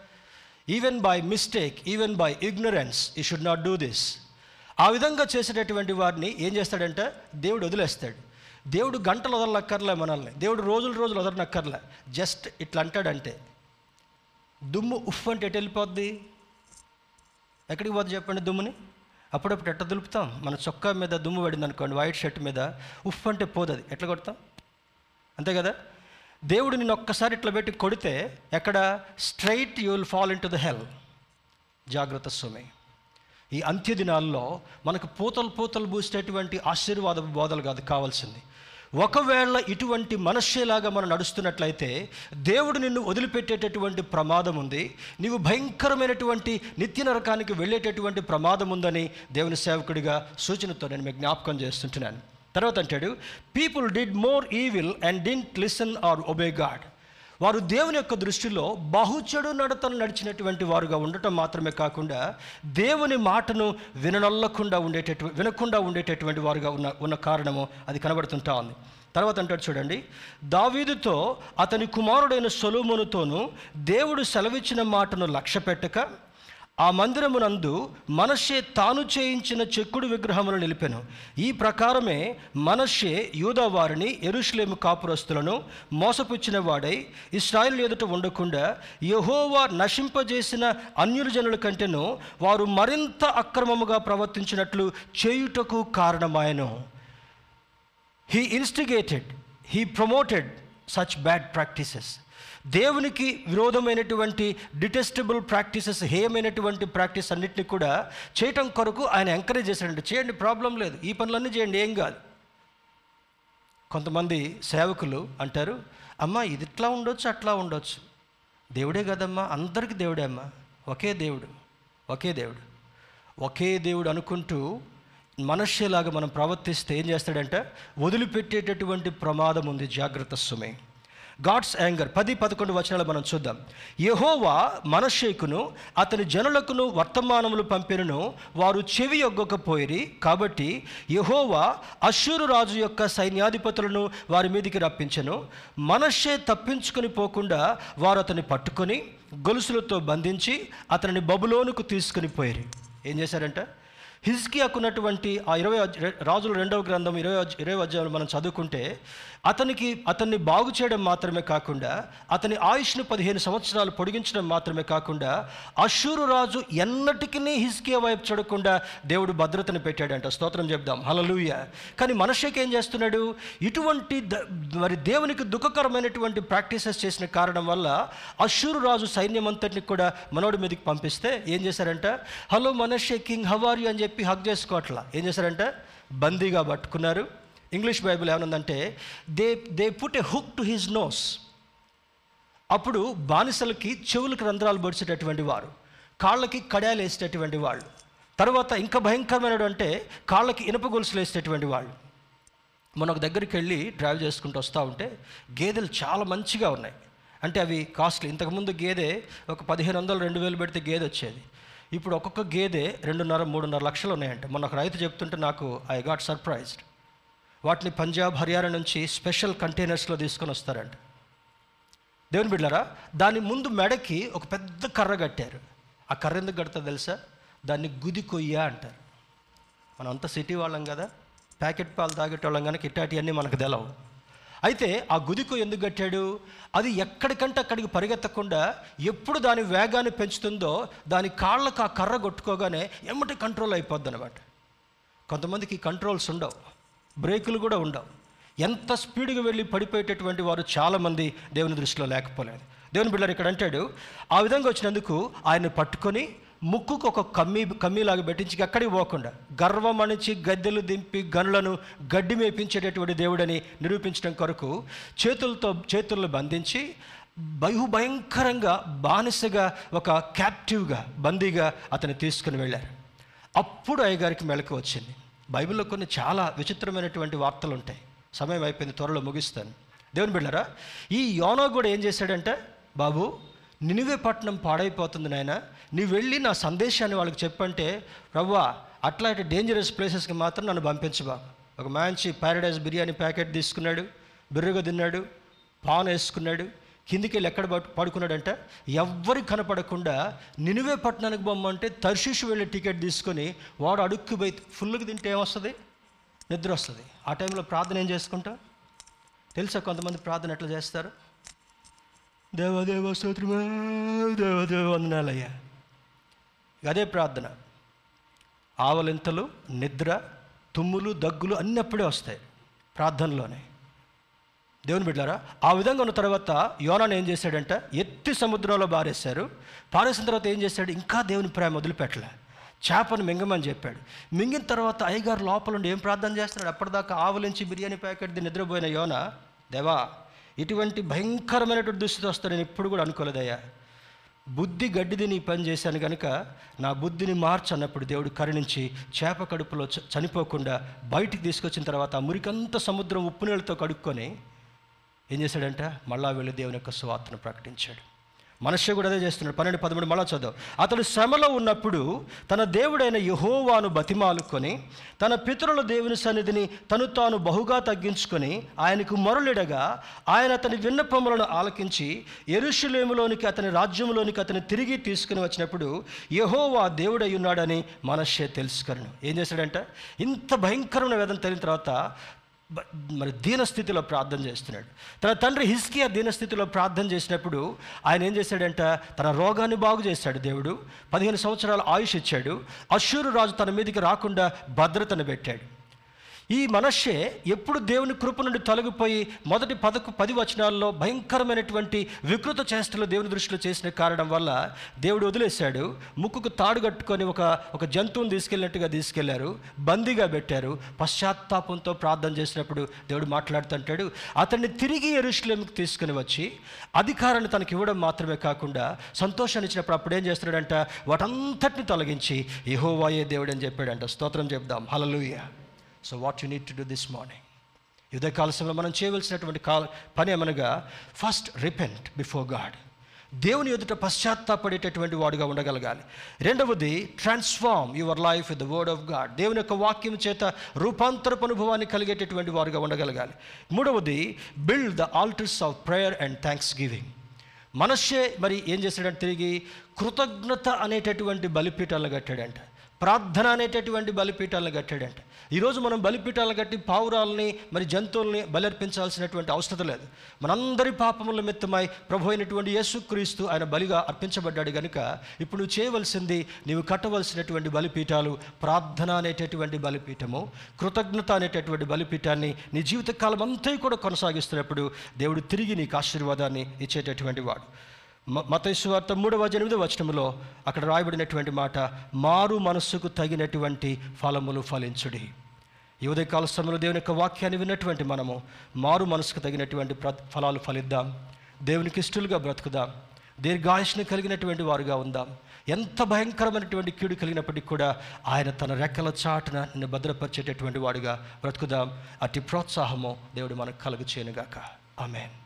Even by mistake even by ignorance ఈ షుడ్ నాట్ డూ దిస్ ఆ విధంగా చేసేటటువంటి వారిని ఏం చేస్తాడంటే దేవుడు వదిలేస్తాడు. దేవుడు గంటలు వదలనక్కర్లే మనల్ని. దేవుడు రోజులు రోజులు వదలనక్కర్లే. జస్ట్ ఇట్లా అంటాడంటే దుమ్ము ఉఫ్ అంటే ఎటు వెళ్ళిపోద్ది? ఎక్కడికి పోద్ది చెప్పండి దుమ్ముని? అప్పుడప్పుడు ఎట్ట దులుపుతాం? మన చొక్కా మీద దుమ్ము పడింది అనుకోండి వైట్ షర్ట్ మీద ఉఫ్ అంటే పోదది. ఎట్లా కొడతాం? అంతే కదా? దేవుడు నిన్ను ఒక్కసారి ఇట్లా పెట్టి కొడితే ఎక్కడ? Straight you will fall in to the hell. జాగ్రత్త స్వామి. ఈ అంత్య దినాల్లో మనకు పూతలు పూతలు పూసేటటువంటి ఆశీర్వాద బోధలు కాదు కావాల్సింది. ఒకవేళ ఇటువంటి మనస్సేలాగా మనం నడుస్తున్నట్లయితే దేవుడు నిన్ను వదిలిపెట్టేటటువంటి ప్రమాదం ఉంది. నీవు భయంకరమైనటువంటి నిత్య నరకానికి వెళ్ళేటటువంటి ప్రమాదం ఉందని దేవుని సేవకుడిగా సూచనతో నేను మీకు జ్ఞాపకం చేస్తుంటున్నాను. తర్వాత అంటాడు people did more evil and didn't listen or obey God వారు దేవుని యొక్క దృష్టిలో బహుచెడు నడతను నడిచినటువంటి వారుగా ఉండటం మాత్రమే కాకుండా దేవుని మాటను విననొల్లకుండా ఉండేటటు వినకుండా ఉండేటటువంటి వారుగా ఉన్న ఉన్న కారణము అది కనబడుతుంటా ఉంది. తర్వాత అంటాడు చూడండి దావీదుతో అతని కుమారుడైన సొలోమునుతోనూ దేవుడు సెలవిచ్చిన మాటను లక్ష్య పెట్టక ఆ మందిరమునందు మనషే తాను చేయించిన చెక్కుడు విగ్రహమును నిలిపెను. ఈ ప్రకారమే మనషే యూదా వారిని ఎరుషులేము కాపురస్తులను మోసపుచ్చిన వాడై ఇస్రాయిల్ ఎదుట ఉండకుండా యహోవా నశింపజేసిన అన్యుల జనుల కంటేను వారు మరింత అక్రమముగా ప్రవర్తించినట్లు చేయుటకు కారణమాయను. He instigated he promoted such bad practices దేవునికి విరోధమైనటువంటి డిటెస్టబుల్ ప్రాక్టీసెస్ హేయమైనటువంటి ప్రాక్టీస్ అన్నిటిని కూడా చేయటం కొరకు ఆయన ఎంకరేజ్ చేశాడంటే చేయండి ప్రాబ్లం లేదు. ఈ పనులన్నీ చేయండి ఏం కాదు. కొంతమంది సేవకులు అంటారు అమ్మా ఇది ఇట్లా ఉండొచ్చు అట్లా ఉండొచ్చు. దేవుడే కదమ్మా అందరికీ దేవుడే అమ్మా ఒకే దేవుడు ఒకే దేవుడు. ఒకే దేవుడు అనుకుంటూ మనుష్యలాగా మనం ప్రవర్తిస్తే ఏం చేస్తాడంటే? వదిలిపెట్టేటటువంటి ప్రమాదం ఉంది. జాగ్రత్త సుమే. గాడ్స్ యాంగర్ పది పదకొండు వచనాలు మనం చూద్దాం. యహోవా మనషేకును అతని జనులకును వర్తమానములు పంపినను వారు చెవి ఒగ్గకపోయిరి కాబట్టి యహోవా అశ్షూరు రాజు యొక్క సైన్యాధిపతులను వారి మీదికి రప్పించను. మనషే తప్పించుకుని పోకుండా వారు అతన్ని పట్టుకొని గొలుసులతో బంధించి అతనిని బబులోనుకు తీసుకుని పోయిరి. ఏం చేశారంట? హిజ్కియాకున్నటువంటి ఆ ఇరవై రాజుల రెండవ గ్రంథం ఇరవై ఇరవై అధ్యాయంలో మనం చదువుకుంటే అతనికి అతన్ని బాగు చేయడం మాత్రమే కాకుండా అతని ఆయుష్ను పదిహేను సంవత్సరాలు పొడిగించడం మాత్రమే కాకుండా అశూరు రాజు ఎన్నటికీ హిజ్కియా వైపు చూడకుండా దేవుడు భద్రతను పెట్టాడంట. స్తోత్రం చెప్దాం. హలలుయ కానీ మనషేకి ఏం చేస్తున్నాడు? ఇటువంటి ద- మరి దేవునికి దుఃఖకరమైనటువంటి ప్రాక్టీసెస్ చేసిన కారణం వల్ల అశూరు రాజు సైన్యం అంతటిని కూడా మనోడి మీదకి పంపిస్తే ఏం చేశారంట? హలో మనషే కింగ్ హవారియు అని చెప్పి హక్ చేసుకోవట్లా. ఏం చేశారంట? బందీగా పట్టుకున్నారు. English Bible ఏమనుందంటే they they put a hook to his nose. అప్పుడు బానిసలకి చెవులకు రంధ్రాలు పొడిచేటటువంటి వారు కాళ్ళకి కడాలు వేసేటటువంటి వాళ్ళు తర్వాత ఇంకా భయంకరమైన అంటే కాళ్ళకి ఇనుప గొలుసులు వేసేటటువంటి వాళ్ళు. మన ఒక దగ్గరికి వెళ్ళి డ్రైవ్ చేసుకుంటూ వస్తూ ఉంటే గేదెలు చాలా మంచిగా ఉన్నాయి. అంటే అవి కాస్ట్లీ. ఇంతకుముందు గేదె ఒక పదిహేను వందలు రెండు వేలు పెడితే గేదె వచ్చేది. ఇప్పుడు ఒక్కొక్క గేదె రెండున్నర మూడున్నర లక్షలు ఉన్నాయంట. మొన్న ఒక రైతు చెప్తుంటే నాకు ఐ గాట్ సర్ప్రైజ్డ్ వాటిని పంజాబ్ హర్యానా నుంచి స్పెషల్ కంటైనర్స్లో తీసుకొని వస్తారంట. దేవుని బిడ్డారా దాని ముందు మెడకి ఒక పెద్ద కర్ర కట్టారు. ఆ కర్ర ఎందుకు కడతారు తెలుసా? దాన్ని గుది కొయ్య అంటారు. మనం అంతా సిటీ వాళ్ళం కదా ప్యాకెట్ పాలు తాగేటోళ్ళం కనుక ఇట్లాంటివన్నీ మనకు తెలవు. అయితే ఆ గుదికు ఎందుకు కట్టాడు? అది ఎక్కడికంటే అక్కడికి పరిగెత్తకుండా ఎప్పుడు దాని వేగాన్ని పెంచుతుందో దాని కాళ్ళకు ఆ కర్ర కొట్టుకోగానే ఎమ్మటి కంట్రోల్ అయిపోద్ది అనమాట కొంతమందికి కంట్రోల్స్ ఉండవు. బ్రేకులు కూడా ఉండవు. ఎంత స్పీడ్గా వెళ్ళి పడిపోయేటటువంటి వారు చాలామంది దేవుని దృష్టిలో లేకపోలేదు. దేవుని బిడ్డలు ఇక్కడ అంటాడు ఆ విధంగా వచ్చినందుకు ఆయన పట్టుకొని ముక్కుకు ఒక కమ్మి కమ్మీలాగా పెట్టించి ఎక్కడికి పోకుండా గర్వం అణిచి గద్దెలు దింపి గనులను గడ్డి మేపించేటటువంటి దేవుడని నిరూపించడం కొరకు చేతులతో చేతులను బంధించి బహుభయంకరంగా బానిసగా ఒక క్యాప్టివ్గా బందీగా అతన్ని తీసుకుని వెళ్ళారు. అప్పుడు అయ్యగారికి మెలకు వచ్చింది. బైబిల్లో కొన్ని చాలా విచిత్రమైనటువంటి వార్తలు ఉంటాయి సమయం అయిపోయింది త్వరలో ముగిస్తాను. దేవుని బిళ్ళరా ఈ యోనో కూడా ఏం చేశాడంటే బాబు నినివే పట్టణం పాడైపోతుంది నాయన. నీవు వెళ్ళి నా సందేశాన్ని వాళ్ళకి చెప్పంటే ప్రవ్వా అట్లాంటి డేంజరస్ ప్లేసెస్కి మాత్రం నన్ను పంపించు బాబు. ఒక మంచి ప్యారడైజ్ బిర్యానీ ప్యాకెట్ తీసుకున్నాడు బిర్రగా తిన్నాడు పాన్ వేసుకున్నాడు కిందికి వెళ్ళి ఎక్కడ పడు పడుకున్నాడంట? ఎవ్వరి కనపడకుండా నినువే పట్టణానికి బొమ్మంటే తర్షిషు వెళ్ళి టికెట్ తీసుకొని వాడు అడుక్కు పోయి ఫుల్గా తింటే ఏమొస్తుంది? నిద్ర వస్తుంది. ఆ టైంలో ప్రార్థన ఏం చేసుకుంటాం? తెలుసా కొంతమంది ప్రార్థన ఎట్లా చేస్తారు? దేవదేవ స్తోత్రమే దేవదేవ వందనాలయ్యా. అదే ప్రార్థన. ఆవలింతలు నిద్ర తుమ్ములు దగ్గులు అన్నీ అప్పుడే వస్తాయి ప్రార్థనలోనే. దేవుని బిడ్డారా ఆ విధంగా ఉన్న తర్వాత యోనాను ఏం చేశాడంట? ఎత్తి సముద్రంలో బారేశారు పారేసిన తర్వాత ఏం చేశాడు? ఇంకా దేవుని ప్రేమ వదిలిపెట్టలే. చేపను మింగమని చెప్పాడు. మింగిన తర్వాత అయ్యగారు లోపల ఉండి ఏం ప్రార్థన చేస్తున్నాడు? అప్పటిదాకా ఆవులించి బిర్యానీ ప్యాకెట్ నిద్రపోయిన యోన దేవా ఇటువంటి భయంకరమైనటువంటి దుస్థితి వస్తా నేను ఇప్పుడు కూడా అనుకోలేదయ్యా. బుద్ధి గడ్డిది నీ పని చేశాను కనుక నా బుద్ధిని మార్చు అన్నప్పుడు దేవుడు కరుణించి చేప కడుపులో చ- చనిపోకుండా బయటికి తీసుకొచ్చిన తర్వాత ఆ మురికంతా సముద్రం ఉప్పు నీళ్ళతో కడుక్కొని ఏం చేశాడంట? మళ్ళా వెళ్ళి దేవుని యొక్క స్వార్థను ప్రకటించాడు. మనుష్య కూడా అదే చేస్తున్నాడు. పన్నెండు పదమూడు మళ్ళా చదువు. అతడు శ్రమలో ఉన్నప్పుడు తన దేవుడైన యహోవాను బతిమాలుకొని తన పితరుల దేవుని సన్నిధిని తను తాను బహుగా తగ్గించుకొని ఆయనకు మొరలిడగా ఆయన అతని విన్నపములను ఆలకించి ఎరుషులేములోనికి అతని రాజ్యంలోనికి అతని తిరిగి తీసుకుని వచ్చినప్పుడు యహోవా దేవుడై ఉన్నాడని మనషే తెలుసుకరను ఏం చేశాడంట? ఇంత భయంకరమైన వేదన తెలియని తర్వాత మరి దీనస్థితిలో ప్రార్థన చేస్తున్నాడు. తన తండ్రి హిస్కియా దీనస్థితిలో ప్రార్థన చేసినప్పుడు ఆయన ఏం చేశాడంట? తన రోగాన్ని బాగు చేశాడు దేవుడు. పదిహేను సంవత్సరాల ఆయుష్ ఇచ్చాడు. అశ్షూరు రాజు తన మీదకి రాకుండా భద్రతను పెట్టాడు. ఈ మనషే ఎప్పుడు దేవుని కృప నుండి తొలగిపోయి మొదటి పదకు పది వచనాల్లో భయంకరమైనటువంటి వికృత చేష్టలు దేవుని దృష్టిలో చేసిన కారణం వల్ల దేవుడు వదిలేశాడు. ముక్కుకు తాడు కట్టుకొని ఒక ఒక జంతువుని తీసుకెళ్ళినట్టుగా తీసుకెళ్ళారు. బందీగా పెట్టారు. పశ్చాత్తాపంతో ప్రార్థన చేసినప్పుడు దేవుడు మాట్లాడుతుంటాడు అతన్ని తిరిగి ఎరుషులేంకి తీసుకుని వచ్చి అధికారాన్ని తనకి ఇవ్వడం మాత్రమే కాకుండా సంతోషాన్ని ఇచ్చినప్పుడు అప్పుడు ఏం చేస్తున్నాడంట? వాటంతటిని తొలగించి యహోవాయే దేవుడు అని చెప్పాడంట. స్తోత్రం చెప్దాం. Hallelujah so what you need to do this morning యుద్ధకాల సమయంలో మనం చేయవలసినటువంటి కాల పని ఏమనగా ఫస్ట్ రిపెంట్ బిఫోర్ గాడ్ దేవుని ఎదుట పశ్చాత్తాపడేటటువంటి వాడుగా ఉండగలగాలి. రెండవది transform your life with the word of God దేవుని యొక్క వాక్యం చేత రూపాంతరపు అనుభవాన్ని కలిగేటటువంటి వారుగా ఉండగలగాలి. మూడవది build the altars of prayer and thanksgiving మనస్సే మరి ఏం చేశాడంటే తిరిగి కృతజ్ఞత అనేటటువంటి బలిపీఠాలను కట్టాడంటే. ప్రార్థన అనేటటువంటి బలిపీఠాలను కట్టాడంట. ఈరోజు మనం బలిపీఠాలను కట్టి పావురాలని మరి జంతువుల్ని బలర్పించాల్సినటువంటి అవసరం లేదు. మనందరి పాపముల మిత్తమై ప్రభు అయినటువంటి యేసుక్రీస్తు ఆయన బలిగా అర్పించబడ్డాడు కనుక ఇప్పుడు నువ్వు చేయవలసింది నీవు కట్టవలసినటువంటి బలిపీఠాలు ప్రార్థన అనేటటువంటి బలిపీఠము కృతజ్ఞత అనేటటువంటి బలిపీఠాన్ని నీ జీవితకాలం అంతా కూడా కొనసాగిస్తున్నప్పుడు దేవుడు తిరిగి నీకు ఆశీర్వాదాన్ని ఇచ్చేటటువంటి వాడు. మతేశ్వార్త మూడవ ఎనిమిది వచనంలో అక్కడ రాయబడినటువంటి మాట మారు మనస్సుకు తగినటువంటి ఫలములు ఫలించుడి. ఈ ఉదయకాల సమయంలో దేవుని యొక్క వాక్యాన్ని విన్నటువంటి మనము మారు మనసుకు తగినటువంటి ప్ర ఫలాలు ఫలిద్దాం. దేవునికి ఇష్టలుగా బ్రతుకుదాం. దీర్ఘాయుష్ని కలిగినటువంటి వారుగా ఉందాం. ఎంత భయంకరమైనటువంటి కీడు కలిగినప్పటికీ కూడా ఆయన తన రెక్కల చాటున నిన్ను భద్రపరిచేటటువంటి వాడుగా బ్రతుకుదాం. అతి ప్రోత్సాహము దేవుడు మనకు కలుగు చేయనుగాక. ఆమెన్.